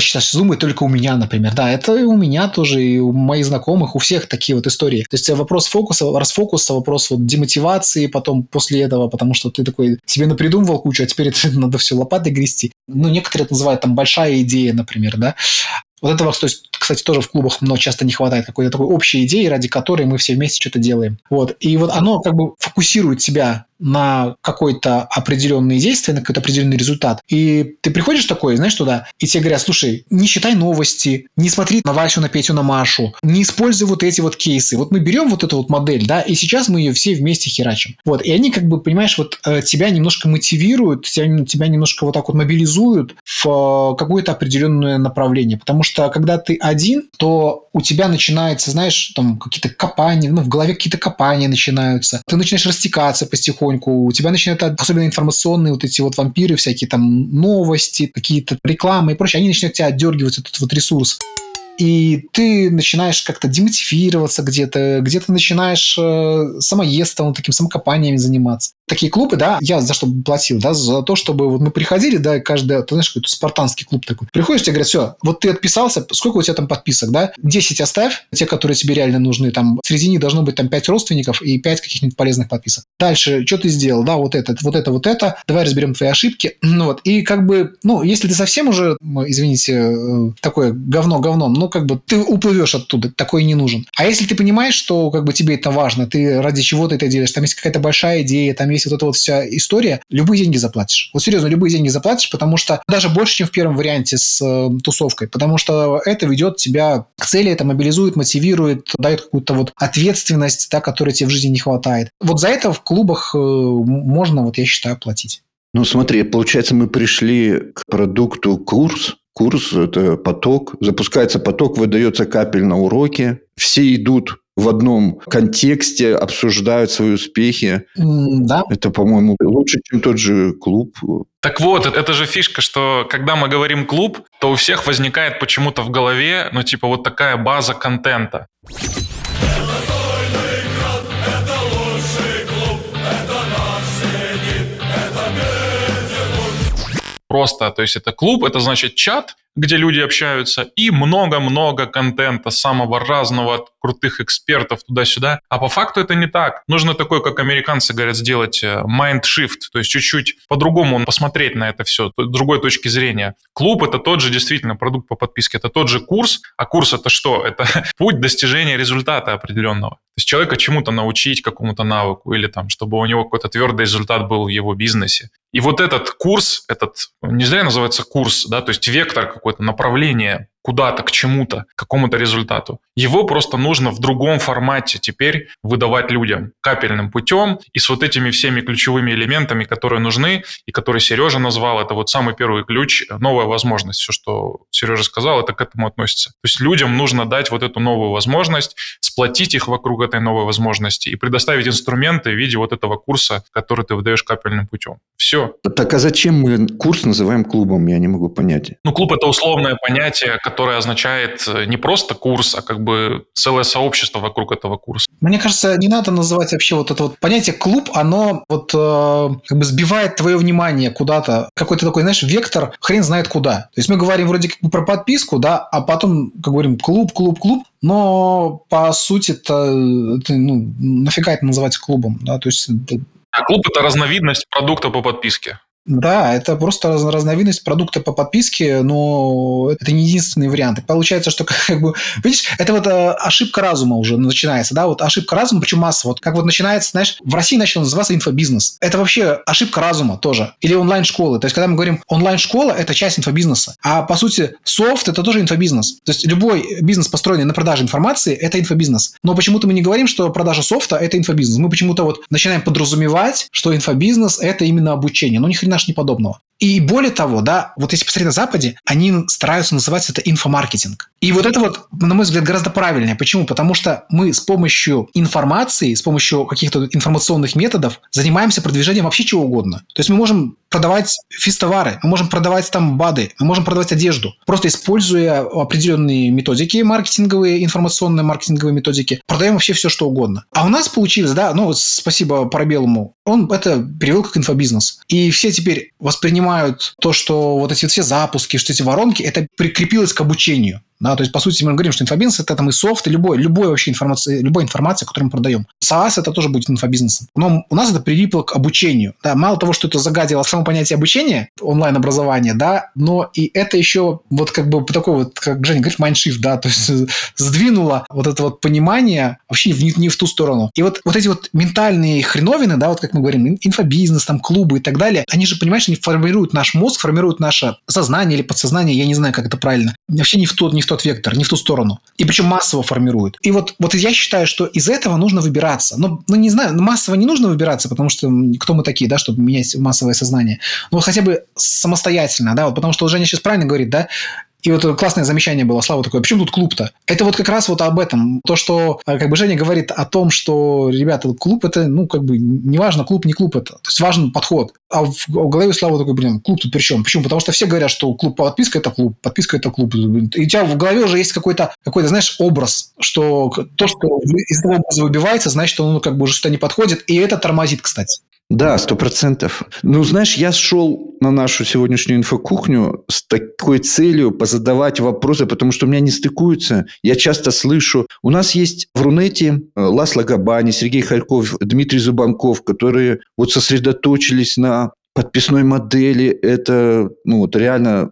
Speaker 3: сейчас думает, только у меня, например. Да, это и у меня тоже, и у моих знакомых, у всех такие вот истории. То есть вопрос фокуса, расфокуса, вопрос вот демотивации потом после этого, потому что ты такой себе напридумывал кучу, а теперь это надо все лопатой грести. Ну, некоторые это называют там большая идея, например, да. Вот этого, то есть, кстати, тоже в клубах много часто не хватает какой-то такой общей идеи, ради которой мы все вместе что-то делаем. Вот. И вот оно как бы фокусирует себя на какое-то определенное действие, на какой-то определенный результат. И ты приходишь такой, знаешь, туда, и тебе говорят, слушай, не читай новости, не смотри на Васю, на Петю, на Машу, не используй вот эти вот кейсы. Вот мы берем вот эту вот модель, да, и сейчас мы ее все вместе херачим. Вот, и они как бы, понимаешь, вот э, тебя немножко мотивируют, тебя, тебя немножко вот так вот мобилизуют в э, какое-то определенное направление. Потому что когда ты один, то у тебя начинается, знаешь, там какие-то копания, ну, в голове какие-то копания начинаются. Ты начинаешь растекаться потихоньку, потихоньку, у тебя начинают, особенно информационные вот эти вот вампиры, всякие там новости, какие-то рекламы и прочее, они начинают тебя отдергивать этот вот ресурс. И ты начинаешь как-то демотивироваться где-то, где-то начинаешь э, самоедством, таким самокопанием заниматься такие клубы, да, я за что платил, да, за то, чтобы вот мы приходили, да, каждый, ты знаешь, какой-то спартанский клуб такой. Приходишь, тебе говорят, все, вот ты отписался, сколько у тебя там подписок, да? 10 оставь, те, которые тебе реально нужны, там, среди них должно быть там 5 родственников и 5 каких-нибудь полезных подписок. Дальше, что ты сделал, да, вот это, вот это, вот это, давай разберем твои ошибки, ну вот, и как бы, ну, если ты совсем уже, извините, э, такое говно говном, ну, как бы ты уплывешь оттуда, такой не нужен. А если ты понимаешь, что как бы тебе это важно, ты ради чего ты это делаешь, там есть какая-то большая идея, там есть вот эта вот вся история, любые деньги заплатишь. Вот серьезно, любые деньги заплатишь, потому что даже больше, чем в первом варианте с э, тусовкой, потому что это ведет тебя к цели, это мобилизует, мотивирует, дает какую-то вот ответственность, да, которой тебе в жизни не хватает. Вот за это в клубах э, можно, вот я считаю, платить.
Speaker 4: Ну, смотри, получается, мы пришли к продукту курс, Курс – это поток. Запускается поток, выдается капель на уроки. Все идут в одном контексте, обсуждают свои успехи.
Speaker 3: Да.
Speaker 4: Это, по-моему, лучше, чем тот же клуб.
Speaker 2: Так вот, это же фишка, что когда мы говорим клуб, то у всех возникает почему-то в голове, ну, типа, вот такая база контента. просто, то есть это клуб, это значит чат, где люди общаются, и много-много контента самого разного, от крутых экспертов туда-сюда. А по факту это не так. Нужно такой, как американцы говорят, сделать э, mind shift, то есть чуть-чуть по-другому посмотреть на это все, другой точки зрения. Клуб — это тот же действительно продукт по подписке, это тот же курс, а курс — это что? Это путь достижения результата определенного. То есть человека чему-то научить, какому-то навыку, или там, чтобы у него какой-то твердый результат был в его бизнесе. И вот этот курс, этот, не зря называется курс, да, то есть вектор какое-то направление куда-то, к чему-то, к какому-то результату. Его просто нужно в другом формате теперь выдавать людям капельным путем и с вот этими всеми ключевыми элементами, которые нужны и которые Сережа назвал. Это вот самый первый ключ, новая возможность. Все, что Сережа сказал, это к этому относится. То есть людям нужно дать вот эту новую возможность, сплотить их вокруг этой новой возможности и предоставить инструменты в виде вот этого курса, который ты выдаешь капельным путем. Все.
Speaker 4: Так а зачем мы курс называем клубом? Я не могу понять.
Speaker 2: Ну, клуб – это условное понятие, которое означает э, не просто курс, а как бы целое сообщество вокруг этого курса.
Speaker 3: Мне кажется, не надо называть вообще вот это вот понятие клуб, оно вот э, как бы сбивает твое внимание куда-то. Какой-то такой, знаешь, вектор хрен знает куда. То есть мы говорим вроде как бы про подписку, да, а потом, как говорим, клуб, клуб, клуб, но по сути это, это ну, нафига это называть клубом, да, то есть...
Speaker 2: А клуб – это разновидность продукта по подписке.
Speaker 3: Да, это просто раз- разновидность продукта по подписке, но это не единственный вариант. И получается, что как бы, видишь, это вот э, ошибка разума уже начинается, да, вот ошибка разума, причем масса. Вот как вот начинается, знаешь, в России начал называться инфобизнес. Это вообще ошибка разума тоже. Или онлайн-школы. То есть, когда мы говорим онлайн-школа, это часть инфобизнеса. А по сути, софт – это тоже инфобизнес. То есть, любой бизнес, построенный на продаже информации, это инфобизнес. Но почему-то мы не говорим, что продажа софта – это инфобизнес. Мы почему-то вот начинаем подразумевать, что инфобизнес – это именно обучение. Но ни хрена ж не подобного. И более того, да, вот если посмотреть на Западе, они стараются называть это инфомаркетинг. И вот это вот, на мой взгляд, гораздо правильнее. Почему? Потому что мы с помощью информации, с помощью каких-то информационных методов занимаемся продвижением вообще чего угодно. То есть мы можем продавать фистовары, мы можем продавать там БАДы, мы можем продавать одежду, просто используя определенные методики маркетинговые, информационные маркетинговые методики, продаем вообще все, что угодно. А у нас получилось, да, ну, спасибо Парабеллуму, он это перевел как инфобизнес. И все теперь воспринимают то, что вот эти все запуски, что эти воронки, это прикрепилось к обучению. Да, то есть, по сути, мы говорим, что инфобизнес – это там и софт, и любой, любой вообще информация, любая информация, которую мы продаем. SaaS – это тоже будет инфобизнесом. Но у нас это прилипло к обучению. Да, мало того, что это загадило само понятие обучения, онлайн-образования, да, но и это еще вот как бы такой вот, как Женя говорит, майндшифт, да, то есть сдвинуло вот это вот понимание вообще не, не в ту сторону. И вот, вот эти вот ментальные хреновины, да, вот как мы говорим, инфобизнес, там, клубы и так далее, они же, понимаешь, они формируют наш мозг, формируют наше сознание или подсознание, я не знаю, как это правильно. Вообще не в тот, не в тот вектор, не в ту сторону. И причем массово формируют. И вот, вот я считаю, что из этого нужно выбираться. Но, ну, не знаю, массово не нужно выбираться, потому что кто мы такие, да, чтобы менять массовое сознание. Но хотя бы самостоятельно, да, вот потому что Женя сейчас правильно говорит, да, и вот классное замечание было, Слава такое, почему тут клуб-то? Это вот как раз вот об этом. То, что как бы Женя говорит о том, что, ребята, клуб это, ну, как бы, неважно, клуб, не клуб это. То есть важен подход. А в, голове Слава такой, блин, клуб тут при чем? Почему? Потому что все говорят, что клуб подписка это клуб, подписка это клуб. И у тебя в голове уже есть какой-то, какой-то, знаешь, образ, что то, что из этого образа выбивается, значит, что ну, как бы уже что-то не подходит. И это тормозит, кстати.
Speaker 4: Да, сто процентов. Ну, знаешь, я шел на нашу сегодняшнюю инфокухню с такой целью позадавать вопросы, потому что у меня не стыкуются. Я часто слышу, у нас есть в Рунете э, Ласло Габани, Сергей Харьков, Дмитрий Зубанков, которые вот сосредоточились на подписной модели это ну, вот реально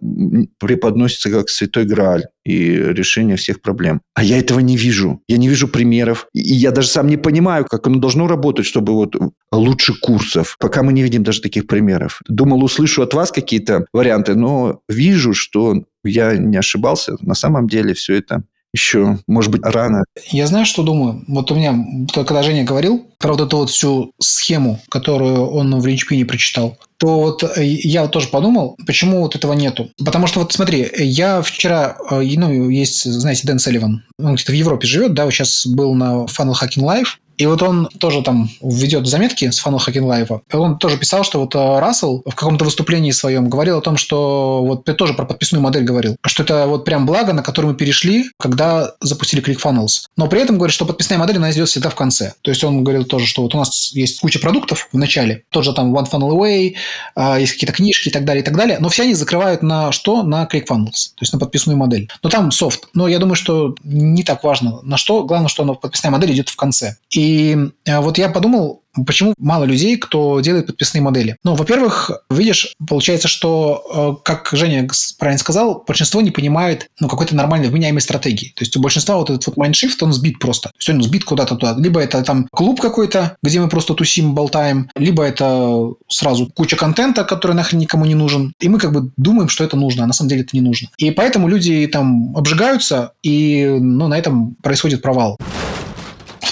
Speaker 4: преподносится как святой грааль и решение всех проблем. А я этого не вижу. Я не вижу примеров. И я даже сам не понимаю, как оно должно работать, чтобы вот лучше курсов. Пока мы не видим даже таких примеров. Думал, услышу от вас какие-то варианты, но вижу, что я не ошибался. На самом деле все это еще, может быть, рано.
Speaker 3: Я знаю, что думаю. Вот у меня, когда Женя говорил про вот эту вот всю схему, которую он в Ринчпине прочитал, то вот я вот тоже подумал, почему вот этого нету. Потому что вот смотри, я вчера, ну, есть, знаете, Дэн Селливан, он где-то в Европе живет, да, вот сейчас был на Funnel Hacking Live, и вот он тоже там ведет заметки с Live. И он тоже писал, что вот э, Рассел в каком-то выступлении своем говорил о том, что вот тоже про подписную модель говорил, что это вот прям благо, на которое мы перешли, когда запустили ClickFunnels. Но при этом говорит, что подписная модель, она идет всегда в конце. То есть он говорил тоже, что вот у нас есть куча продуктов в начале, тот же там One Funnel Away, а, есть какие-то книжки и так далее, и так далее, но все они закрывают на что? На ClickFunnels, то есть на подписную модель. Но там софт. Но я думаю, что не так важно на что, главное, что подписная модель идет в конце. И и э, вот я подумал, Почему мало людей, кто делает подписные модели? Ну, во-первых, видишь, получается, что, э, как Женя правильно сказал, большинство не понимает ну, какой-то нормальной вменяемой стратегии. То есть у большинства вот этот вот майндшифт, он сбит просто. То есть он сбит куда-то туда. Либо это там клуб какой-то, где мы просто тусим, болтаем, либо это сразу куча контента, который нахрен никому не нужен. И мы как бы думаем, что это нужно, а на самом деле это не нужно. И поэтому люди там обжигаются, и ну, на этом происходит провал.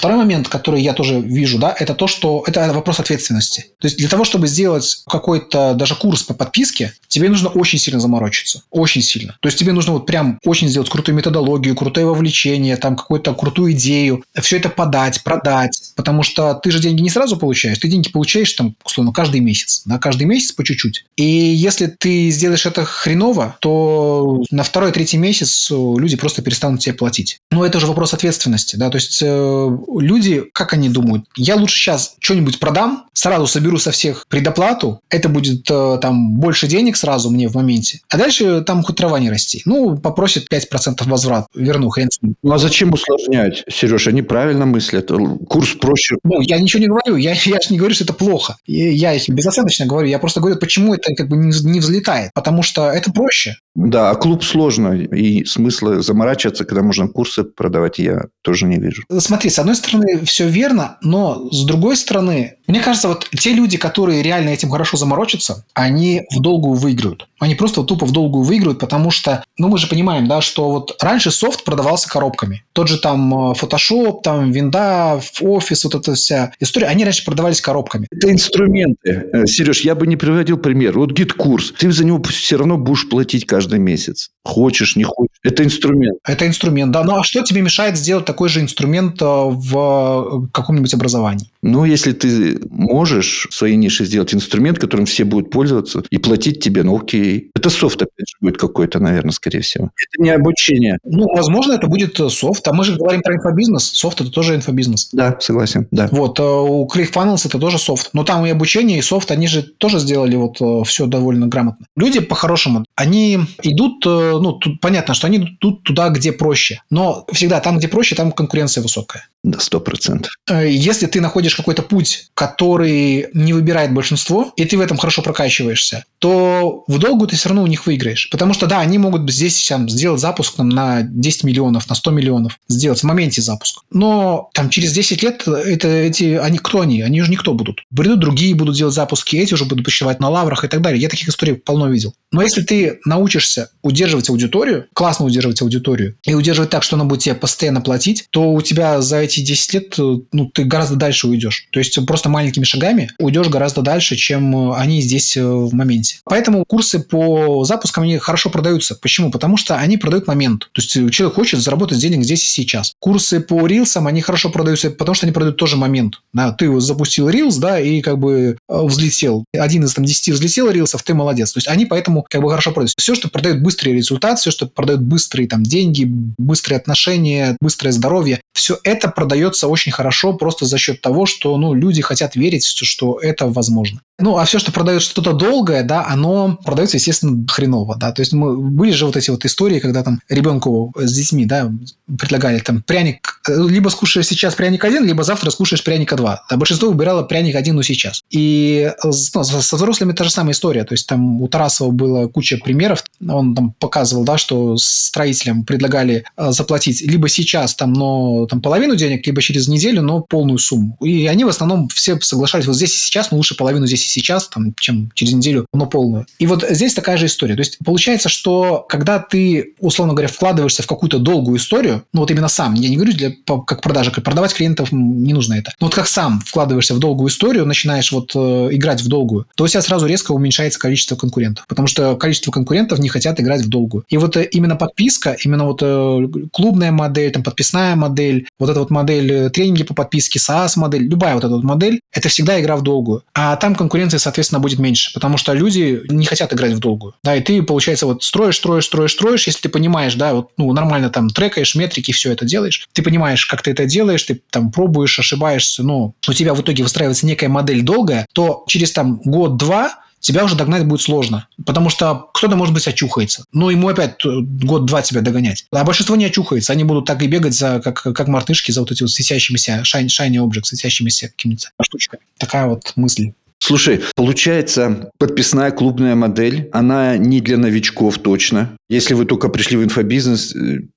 Speaker 3: Второй момент, который я тоже вижу, да, это то, что это вопрос ответственности. То есть для того, чтобы сделать какой-то даже курс по подписке, тебе нужно очень сильно заморочиться. Очень сильно. То есть тебе нужно вот прям очень сделать крутую методологию, крутое вовлечение, там какую-то крутую идею, все это подать, продать. Потому что ты же деньги не сразу получаешь, ты деньги получаешь там, условно, каждый месяц. Да, каждый месяц по чуть-чуть. И если ты сделаешь это хреново, то на второй-третий месяц люди просто перестанут тебе платить. Но это же вопрос ответственности, да, то есть э, люди, как они думают, я лучше сейчас что-нибудь продам, сразу соберу со всех предоплату, это будет э, там больше денег сразу мне в моменте, а дальше там хоть трава не расти. Ну, попросит 5% возврат, верну, хрен.
Speaker 4: Ну, а зачем усложнять, Сереж? Они правильно мыслят. Курс проще.
Speaker 3: Ну, я ничего не говорю, я, я же не говорю, что это плохо. Я их безоценочно говорю, я просто говорю, почему это как бы не, не взлетает. Потому что это проще.
Speaker 4: Да, а клуб сложно, и смысла заморачиваться, когда можно курсы продавать, я тоже не вижу.
Speaker 3: Смотри, с одной стороны, все верно, но с другой стороны, мне кажется, вот те люди, которые реально этим хорошо заморочатся, они в долгую выиграют. Они просто вот тупо в долгую выиграют, потому что, ну, мы же понимаем, да, что вот раньше софт продавался коробками. Тот же там э, Photoshop, там Винда, офис, вот эта вся история, они раньше продавались коробками.
Speaker 4: Это инструменты. Э, Сереж, я бы не приводил пример. Вот GetCourse. Ты за него все равно будешь платить каждый месяц. Хочешь, не хочешь. Это инструмент.
Speaker 3: Это инструмент, да. Ну, а что тебе мешает сделать такой же инструмент э, в каком-нибудь образовании?
Speaker 4: Ну, если ты можешь в своей нише сделать инструмент, которым все будут пользоваться и платить тебе, ну окей. Это софт, опять же, будет какой-то, наверное, скорее всего. Это не обучение.
Speaker 3: Ну, возможно, это будет софт. А мы же говорим про инфобизнес. Софт – это тоже инфобизнес.
Speaker 4: Да, согласен, да.
Speaker 3: Вот. э, У ClickFunnels это тоже софт. Но там и обучение, и софт, они же тоже сделали вот э, все довольно грамотно. Люди, по-хорошему, они идут, э, ну, тут понятно, что они идут туда, где проще. Но всегда там, где проще, там конкуренция высокая.
Speaker 4: Да, сто процентов.
Speaker 3: Э, Если ты находишь какой-то путь, который не выбирает большинство, и ты в этом хорошо прокачиваешься, то в долгу ты все равно у них выиграешь. Потому что, да, они могут здесь там, сделать запуск там, на 10 миллионов, на 100 миллионов, сделать в моменте запуск. Но там через 10 лет это, эти, они кто они? Они уже никто будут. Придут другие, будут делать запуски, эти уже будут почивать на лаврах и так далее. Я таких историй полно видел. Но если ты научишься удерживать аудиторию, классно удерживать аудиторию, и удерживать так, что она будет тебе постоянно платить, то у тебя за эти 10 лет э, ну, ты гораздо дальше уйдешь. То есть просто маленькими шагами уйдешь гораздо дальше, чем э, они здесь э, в моменте. Поэтому курсы по запускам они хорошо продаются. Почему? Потому что они продают момент. То есть человек хочет заработать денег здесь и сейчас. Курсы по рилсам, они хорошо продаются, потому что они продают тоже момент. Да, ты запустил рилс, да, и как бы взлетел. Один из там 10 взлетел рилсов, ты молодец. То есть они поэтому как бы хорошо продаются. Все, что продает быстрый результат, все, что продает быстрые там деньги, быстрые отношения, быстрое здоровье, все это продается очень хорошо просто за счет того, что ну, люди хотят верить, что это возможно. Ну, а все, что продает что-то долгое, да, оно продается, естественно, хреново, да. То есть мы, были же вот эти вот истории, когда там ребенку с детьми, да, предлагали там пряник, либо скушаешь сейчас пряник один, либо завтра скушаешь пряника два. А большинство выбирало пряник один, но сейчас. И ну, со взрослыми та же самая история. То есть там у Тарасова было куча примеров. Он там показывал, да, что строителям предлагали заплатить либо сейчас, там, но там половину денег, либо через неделю, но полную сумму. И они в основном все соглашались вот здесь и сейчас, но лучше половину здесь и сейчас, там, чем через неделю, но полную. И вот здесь такая же история. То есть получается, что когда ты, условно говоря, вкладываешься в какую-то долгую историю, ну вот именно сам, я не говорю для, как продажа, продавать клиентов не нужно это. Но вот как сам вкладываешься в долгую историю, начинаешь вот э, играть в долгую, то у тебя сразу резко уменьшается количество конкурентов. Потому что количество конкурентов не хотят играть в долгую. И вот э, именно подписка, именно вот э, клубная модель, там подписная модель, вот эта вот модель э, тренинги по подписке, SaaS модель, любая вот эта вот модель, это всегда игра в долгую. А там конкуренции, соответственно, будет меньше, потому что люди не хотят играть в долгую. Да, и ты, получается, вот строишь, строишь, строишь, строишь, если ты понимаешь, да, вот, ну, нормально там трекаешь, метрики, все это делаешь, ты понимаешь, как ты это делаешь, ты там пробуешь, ошибаешься, ну, у тебя в итоге выстраивается некая модель долгая, то через там год-два тебя уже догнать будет сложно. Потому что кто-то, может быть, очухается. Но ему опять год-два тебя догонять. А большинство не очухается. Они будут так и бегать, за, как, как мартышки, за вот эти вот светящимися, shiny, shiny objects, светящимися какими-то штучками. Такая вот мысль.
Speaker 4: Слушай, получается, подписная клубная модель, она не для новичков точно. Если вы только пришли в инфобизнес,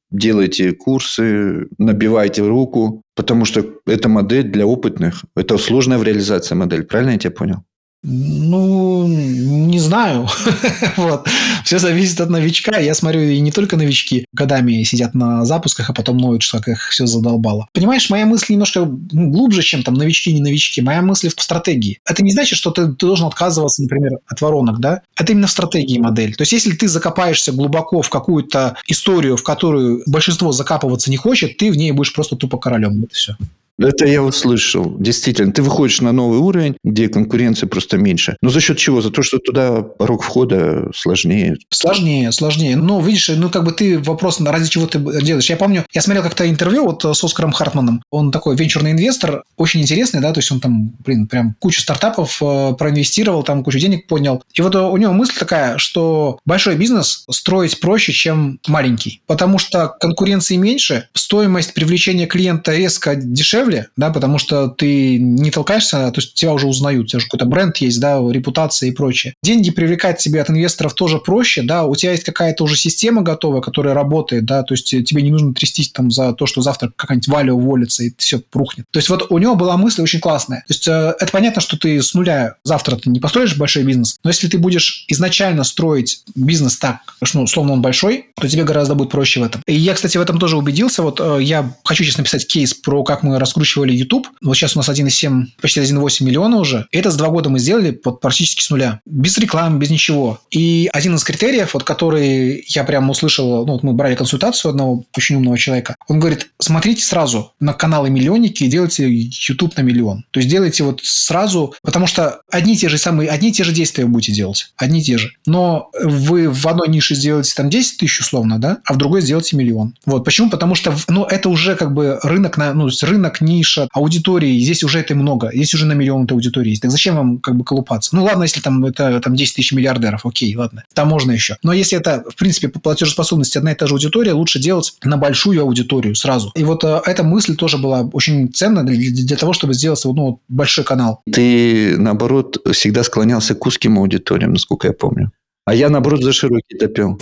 Speaker 4: делайте курсы, набивайте руку, потому что это модель для опытных. Это сложная в реализации модель, правильно я тебя понял?
Speaker 3: Ну, не знаю. вот. Все зависит от новичка. Я смотрю, и не только новички годами сидят на запусках, а потом ноют, что как их все задолбало. Понимаешь, моя мысль немножко глубже, чем там новички, не новички. Моя мысль в стратегии. Это не значит, что ты, ты должен отказываться, например, от воронок, да? Это именно в стратегии модель. То есть, если ты закопаешься глубоко в какую-то историю, в которую большинство закапываться не хочет, ты в ней будешь просто тупо королем. И все.
Speaker 4: Это я услышал. Действительно, ты выходишь на новый уровень, где конкуренции просто меньше. Но за счет чего? За то, что туда порог входа сложнее.
Speaker 3: Сложнее, сложнее. Но видишь, ну как бы ты вопрос, ради чего ты делаешь. Я помню, я смотрел как-то интервью вот с Оскаром Хартманом. Он такой венчурный инвестор, очень интересный, да, то есть он там, блин, прям кучу стартапов э, проинвестировал, там кучу денег поднял. И вот у него мысль такая, что большой бизнес строить проще, чем маленький. Потому что конкуренции меньше, стоимость привлечения клиента резко дешевле, да, потому что ты не толкаешься, то есть тебя уже узнают, у тебя же какой-то бренд есть, да, репутация и прочее. Деньги привлекать себе от инвесторов тоже проще, да, у тебя есть какая-то уже система готовая, которая работает, да, то есть тебе не нужно трястись там за то, что завтра какая-нибудь Валя уволится и все прухнет. То есть вот у него была мысль очень классная. То есть э, это понятно, что ты с нуля завтра ты не построишь большой бизнес, но если ты будешь изначально строить бизнес так, что, ну, условно он большой, то тебе гораздо будет проще в этом. И я, кстати, в этом тоже убедился. Вот э, я хочу сейчас написать кейс про как мы раскручивали YouTube. Вот сейчас у нас 1,7, почти 1,8 миллиона уже. Это с два года мы сделали вот практически с нуля. Без рекламы, без ничего. И один из критериев, вот который я прямо услышал, ну, вот мы брали консультацию одного очень умного человека, он говорит, смотрите сразу на каналы миллионники и делайте YouTube на миллион. То есть делайте вот сразу, потому что одни и те же самые, одни и те же действия вы будете делать. Одни и те же. Но вы в одной нише сделаете там 10 тысяч условно, да, а в другой сделаете миллион. Вот. Почему? Потому что, ну, это уже как бы рынок, на, ну, рынок, ниша, аудитории, здесь уже это много. Здесь уже на миллион этой аудитории есть. Так зачем вам как бы колупаться? Ну, ладно, если там это там 10 тысяч миллиардеров, окей, ладно. Там можно еще. Но если это, в принципе, по платежеспособности одна и та же аудитория, лучше делать на большую аудиторию сразу. И вот э, эта мысль тоже была очень ценна для, для того, чтобы сделать ну, большой канал.
Speaker 4: Ты, наоборот, всегда склонялся к узким аудиториям, насколько я помню. А я, наоборот, за широкий топил.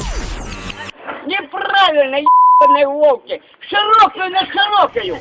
Speaker 7: Неправильно, ебаные волки. Широкую на широкую.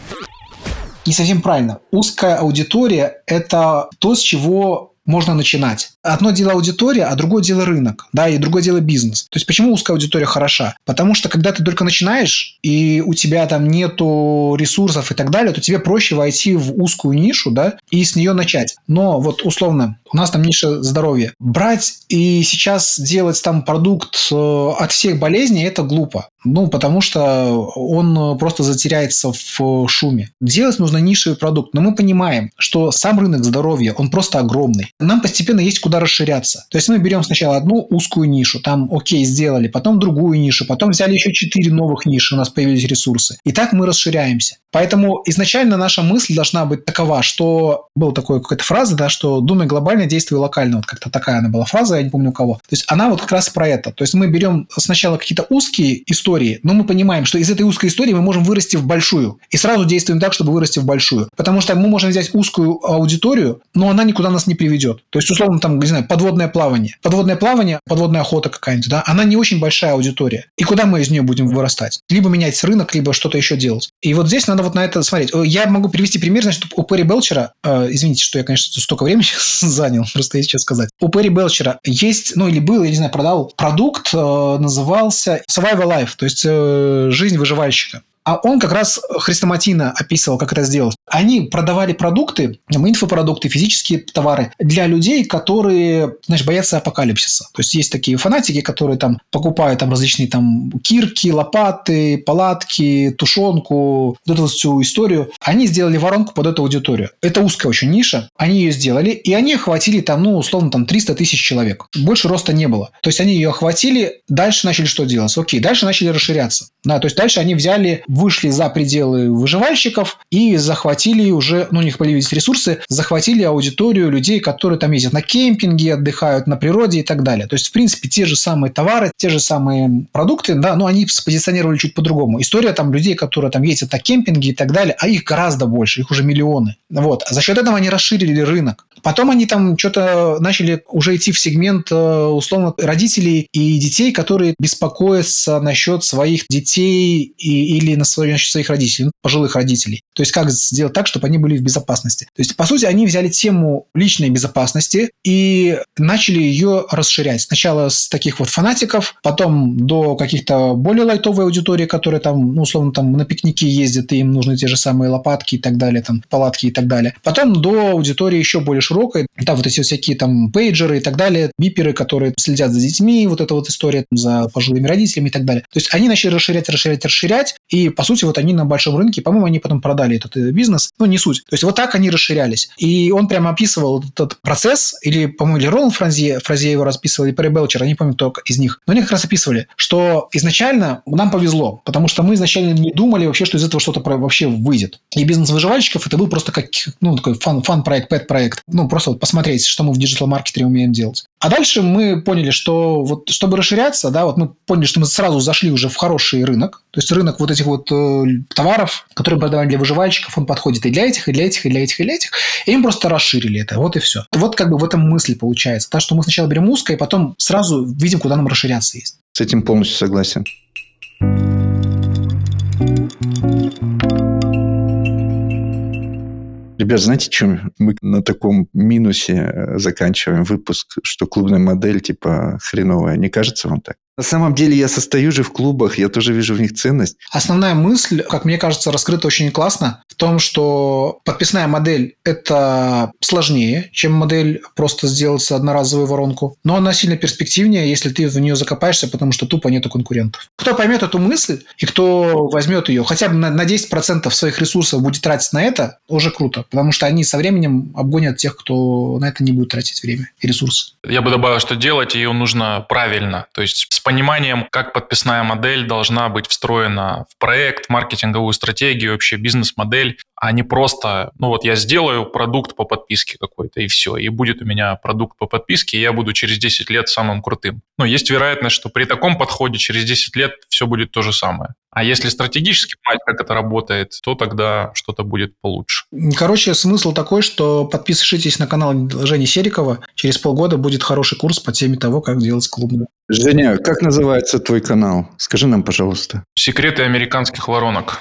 Speaker 3: Не совсем правильно. Узкая аудитория – это то, с чего можно начинать. Одно дело аудитория, а другое дело рынок, да, и другое дело бизнес. То есть почему узкая аудитория хороша? Потому что когда ты только начинаешь, и у тебя там нету ресурсов и так далее, то тебе проще войти в узкую нишу, да, и с нее начать. Но вот условно, у нас там ниша здоровья. Брать и сейчас делать там продукт э, от всех болезней – это глупо. Ну, потому что он просто затеряется в шуме. Делать нужно нишевый продукт. Но мы понимаем, что сам рынок здоровья, он просто огромный. Нам постепенно есть куда расширяться. То есть мы берем сначала одну узкую нишу, там, окей, сделали, потом другую нишу, потом взяли еще четыре новых ниши, у нас появились ресурсы. И так мы расширяемся. Поэтому изначально наша мысль должна быть такова, что была такая какая-то фраза, да, что думай глобально, действуй локально. Вот как-то такая она была фраза, я не помню у кого. То есть она вот как раз про это. То есть мы берем сначала какие-то узкие истории, но мы понимаем, что из этой узкой истории мы можем вырасти в большую. И сразу действуем так, чтобы вырасти в большую. Потому что мы можем взять узкую аудиторию, но она никуда нас не приведет. То есть, условно, там, не знаю, подводное плавание. Подводное плавание, подводная охота какая-нибудь, да, она не очень большая аудитория. И куда мы из нее будем вырастать? Либо менять рынок, либо что-то еще делать. И вот здесь надо вот на это смотреть. Я могу привести пример, значит, у Перри Белчера, э, извините, что я, конечно, столько времени занял, просто есть что сказать. У Перри Белчера есть, ну или был, я не знаю, продал продукт, э, назывался Survival Life, то есть э, жизнь выживальщика. А он как раз хрестоматийно описывал, как это сделать. Они продавали продукты, инфопродукты, физические товары для людей, которые, знаешь, боятся апокалипсиса. То есть есть такие фанатики, которые там покупают там различные там кирки, лопаты, палатки, тушенку, вот эту всю историю. Они сделали воронку под эту аудиторию. Это узкая очень ниша. Они ее сделали, и они охватили там, ну, условно, там 300 тысяч человек. Больше роста не было. То есть они ее охватили, дальше начали что делать? Окей, дальше начали расширяться. Да, то есть дальше они взяли вышли за пределы выживальщиков и захватили уже, ну, у них появились ресурсы, захватили аудиторию людей, которые там ездят на кемпинге, отдыхают на природе и так далее. То есть, в принципе, те же самые товары, те же самые продукты, да, но они спозиционировали чуть по-другому. История там людей, которые там ездят на кемпинге и так далее, а их гораздо больше, их уже миллионы. Вот. А за счет этого они расширили рынок. Потом они там что-то начали уже идти в сегмент, э, условно, родителей и детей, которые беспокоятся насчет своих детей и, или на насчет своих родителей, ну, пожилых родителей. То есть как сделать так, чтобы они были в безопасности. То есть, по сути, они взяли тему личной безопасности и начали ее расширять. Сначала с таких вот фанатиков, потом до каких-то более лайтовой аудитории, которые там, ну, условно, там на пикники ездят, и им нужны те же самые лопатки и так далее, там, палатки и так далее. Потом до аудитории еще более широкой. Там вот эти всякие там пейджеры и так далее, биперы, которые следят за детьми, вот эта вот история там, за пожилыми родителями и так далее. То есть они начали расширять, расширять, расширять, и, по сути, вот они на большом рынке, по-моему, они потом продали этот э, бизнес, ну, не суть. То есть вот так они расширялись. И он прямо описывал этот процесс, или, по-моему, или Roland Frasier, Frasier его расписывал, и Perry Belcher, не помню, кто из них. Но они как раз описывали, что изначально нам повезло, потому что мы изначально не думали вообще, что из этого что-то вообще выйдет. И бизнес выживальщиков это был просто как, ну, такой fun, fun-проект, pet-проект. Ну, просто вот посмотреть, что мы в DigitalMarketer е умеем делать. А дальше мы поняли, что вот чтобы расширяться, да, вот мы поняли, что мы сразу зашли уже в хороший рынок. То есть рынок вот этих вот э, товаров, которые продавали для выживальщиков, он подходит и для этих, и для этих, и для этих, и для этих. И им просто расширили это. Вот и все. Вот как бы в этом мысли получается. Так что мы сначала берем узкое, и потом сразу видим, куда нам расширяться есть.
Speaker 4: С этим полностью согласен. Ребят, знаете, чем мы на таком минусе э, заканчиваем выпуск, что клубная модель типа хреновая? Не кажется вам так? На самом деле я состою же в клубах, я тоже вижу в них ценность.
Speaker 3: Основная мысль, как мне кажется, раскрыта очень классно в том, что подписная модель – это сложнее, чем модель просто сделать одноразовую воронку, но она сильно перспективнее, если ты в нее закопаешься, потому что тупо нету конкурентов. Кто поймет эту мысль и кто возьмет ее, хотя бы на 10% своих ресурсов будет тратить на это, уже круто, потому что они со временем обгонят тех, кто на это не будет тратить время и ресурсы.
Speaker 2: Я бы добавил, что делать ее нужно правильно, то есть с пониманием, как подписная модель должна быть встроена в проект, маркетинговую стратегию, вообще бизнес-модель, а не просто, ну вот я сделаю продукт по подписке какой-то, и все, и будет у меня продукт по подписке, и я буду через 10 лет самым крутым. Но есть вероятность, что при таком подходе через 10 лет все будет то же самое. А если стратегически понимать, как это работает, то тогда что-то будет получше.
Speaker 3: Короче, смысл такой, что подписывайтесь на канал Жени Серикова. Через полгода будет хороший курс по теме того, как делать клубную.
Speaker 4: Женя, как называется твой канал? Скажи нам, пожалуйста.
Speaker 2: Секреты американских воронок.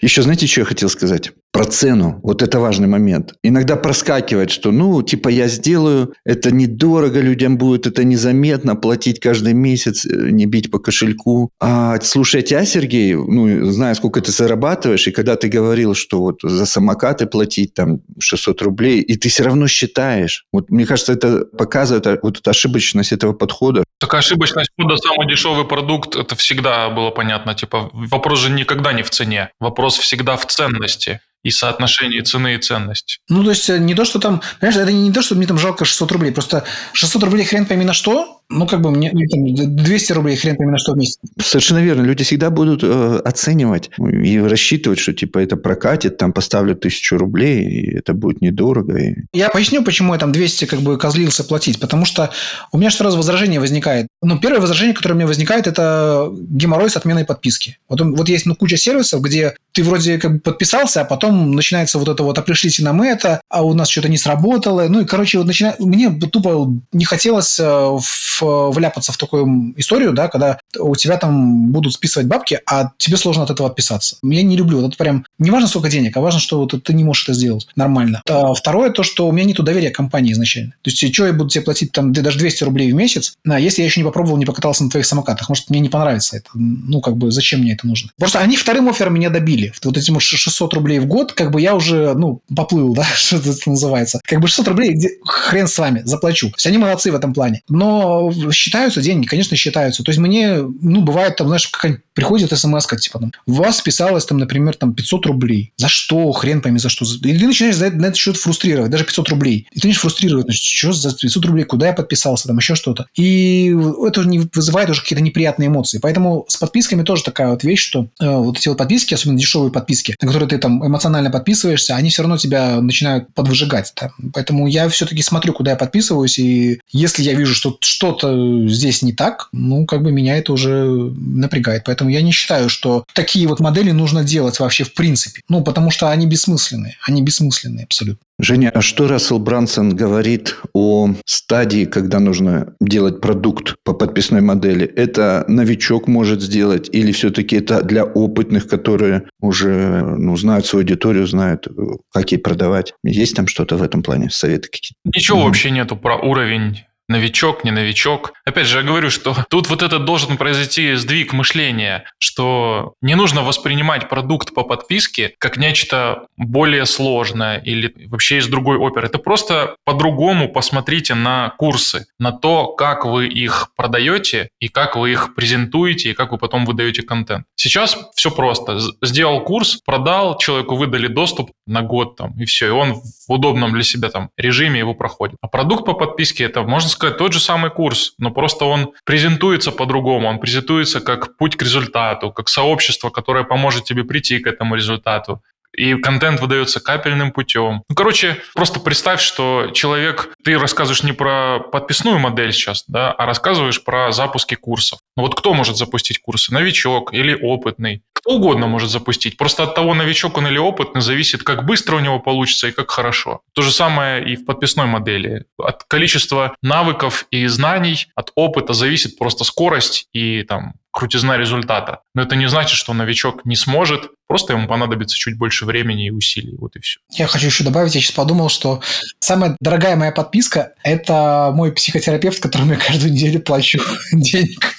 Speaker 4: Еще знаете, что я хотел сказать? Про цену. Вот это важный момент. Иногда проскакивает, что, ну, типа, я сделаю, это недорого людям будет, это незаметно, платить каждый месяц, э, не бить по кошельку. А слушай, а тебя, Сергей, ну, знаю, сколько ты зарабатываешь, и когда ты говорил, что вот за самокаты платить там 600 рублей, и ты все равно считаешь. Вот мне кажется, это показывает вот эту ошибочность этого подхода.
Speaker 2: Такая ошибочность подхода, самый дешевый продукт, это всегда было понятно. Типа, вопрос же никогда не в цене. Вопрос всегда в ценности и соотношении цены и ценности.
Speaker 3: Ну, то есть, не то, что там... Понимаешь, это не то, что мне там жалко 600 рублей. Просто 600 рублей хрен пойми на что, ну, как бы мне 200 рублей хрен пойми на что в месяц.
Speaker 4: Совершенно верно. Люди всегда будут э, оценивать и рассчитывать, что типа это прокатит, там поставлю тысячу рублей, и это будет недорого. И...
Speaker 3: Я поясню, почему я там 200 как бы козлился платить. Потому что у меня что раз возражение возникает. Ну, первое возражение, которое у меня возникает, это геморрой с отменой подписки. Вот, вот есть ну, куча сервисов, где ты вроде как бы подписался, а потом начинается вот это вот, а пришлите нам это, а у нас что-то не сработало. Ну, и, короче, вот начина... мне тупо не хотелось э, в вляпаться в такую историю, да, когда у тебя там будут списывать бабки, а тебе сложно от этого отписаться. Я не люблю. Это прям не важно, сколько денег, а важно, что вот ты не можешь это сделать нормально. А второе, то, что у меня нету доверия компании изначально. То есть, что я буду тебе платить там даже 200 рублей в месяц, а если я еще не попробовал, не покатался на твоих самокатах, может, мне не понравится это. Ну, как бы, зачем мне это нужно? Просто они вторым оффером меня добили. Вот этим 600 рублей в год, как бы я уже, ну, поплыл, да, что это называется. Как бы 600 рублей, где, хрен с вами, заплачу. То есть, они молодцы в этом плане. Но считаются деньги, конечно, считаются. То есть мне, ну, бывает там, знаешь, приходит смс типа там, у вас списалось там, например, там 500 рублей. За что? Хрен пойми, за что. И ты начинаешь за это, на этот счет фрустрировать, даже 500 рублей. И ты начинаешь фрустрировать, значит, что за 500 рублей, куда я подписался, там еще что-то. И это не вызывает уже какие-то неприятные эмоции. Поэтому с подписками тоже такая вот вещь, что э, вот эти вот подписки, особенно дешевые подписки, на которые ты там эмоционально подписываешься, они все равно тебя начинают подвыжигать. Да? Поэтому я все-таки смотрю, куда я подписываюсь, и если я вижу, что что-то здесь не так, ну, как бы меня это уже напрягает. Поэтому я не считаю, что такие вот модели нужно делать вообще в принципе. Ну, потому что они бессмысленные. Они бессмысленные абсолютно.
Speaker 4: Женя, а что Рассел Брансон говорит о стадии, когда нужно делать продукт по подписной модели? Это новичок может сделать или все-таки это для опытных, которые уже ну, знают свою аудиторию, знают, как ей продавать? Есть там что-то в этом плане, советы какие-то?
Speaker 2: Ничего mm-hmm. вообще нету про уровень новичок, не новичок. Опять же, я говорю, что тут вот это должен произойти сдвиг мышления, что не нужно воспринимать продукт по подписке как нечто более сложное или вообще из другой оперы. Это просто по-другому посмотрите на курсы, на то, как вы их продаете и как вы их презентуете и как вы потом выдаете контент. Сейчас все просто. Сделал курс, продал, человеку выдали доступ на год там, и все. И он в удобном для себя там режиме его проходит. А продукт по подписке это, можно сказать, тот же самый курс, но просто он презентуется по-другому. Он презентуется как путь к результату, как сообщество, которое поможет тебе прийти к этому результату и контент выдается капельным путем. Ну, короче, просто представь, что человек, ты рассказываешь не про подписную модель сейчас, да, а рассказываешь про запуски курсов. Ну вот кто может запустить курсы? Новичок или опытный? Кто угодно может запустить. Просто от того, новичок он или опытный, зависит, как быстро у него получится и как хорошо. То же самое и в подписной модели. От количества навыков и знаний, от опыта зависит просто скорость и там крутизна результата. Но это не значит, что новичок не сможет, просто ему понадобится чуть больше времени и усилий. Вот и все.
Speaker 3: Я хочу еще добавить, я сейчас подумал, что самая дорогая моя подписка – это мой психотерапевт, которому я каждую неделю плачу денег.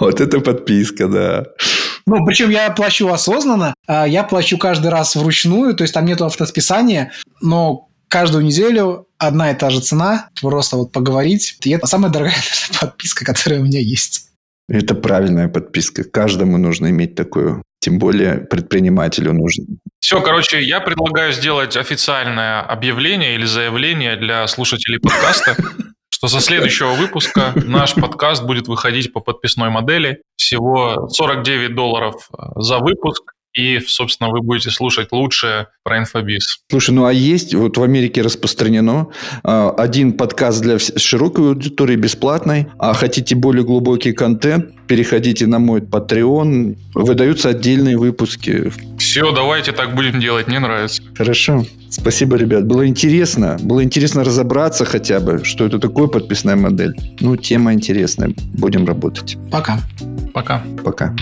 Speaker 4: Вот это подписка, да.
Speaker 3: Ну, причем я плачу осознанно, а я плачу каждый раз вручную, то есть там нет автосписания, но каждую неделю одна и та же цена, просто вот поговорить. И это самая дорогая подписка, которая у меня есть.
Speaker 4: Это правильная подписка. Каждому нужно иметь такую. Тем более предпринимателю нужно.
Speaker 2: Все, короче, я предлагаю сделать официальное объявление или заявление для слушателей подкаста, что со следующего выпуска наш подкаст будет выходить по подписной модели. Всего 49 долларов за выпуск и, собственно, вы будете слушать лучшее про инфобиз.
Speaker 4: Слушай, ну а есть, вот в Америке распространено а, один подкаст для широкой аудитории бесплатный, а хотите более глубокий контент, переходите на мой Patreon, выдаются отдельные выпуски.
Speaker 2: Все, давайте так будем делать, мне нравится.
Speaker 4: Хорошо. Спасибо, ребят. Было интересно. Было интересно разобраться хотя бы, что это такое подписная модель. Ну, тема интересная. Будем работать.
Speaker 3: Пока.
Speaker 2: Пока.
Speaker 4: Пока.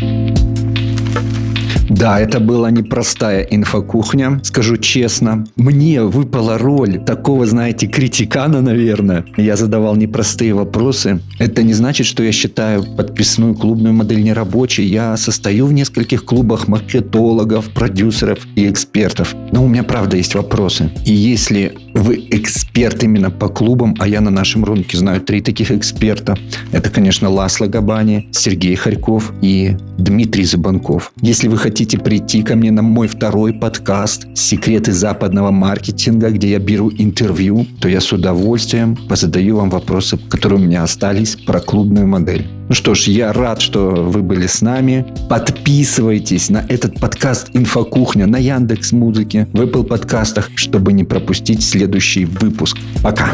Speaker 4: Да, это была непростая инфокухня, скажу честно. Мне выпала роль такого, знаете, критикана, наверное. Я задавал непростые вопросы. Это не значит, что я считаю подписную клубную модель нерабочей. Я состою в нескольких клубах маркетологов, продюсеров и экспертов. Но у меня, правда, есть вопросы. И если вы эксперт именно по клубам, а я на нашем рынке знаю три таких эксперта. Это, конечно, Ласло Габани, Сергей Харьков и Дмитрий Забанков. Если вы хотите прийти ко мне на мой второй подкаст «Секреты западного маркетинга», где я беру интервью, то я с удовольствием позадаю вам вопросы, которые у меня остались про клубную модель. Ну что ж, я рад, что вы были с нами. Подписывайтесь на этот подкаст «Инфокухня» на Яндекс Музыке, в Apple подкастах, чтобы не пропустить следующий выпуск. Пока!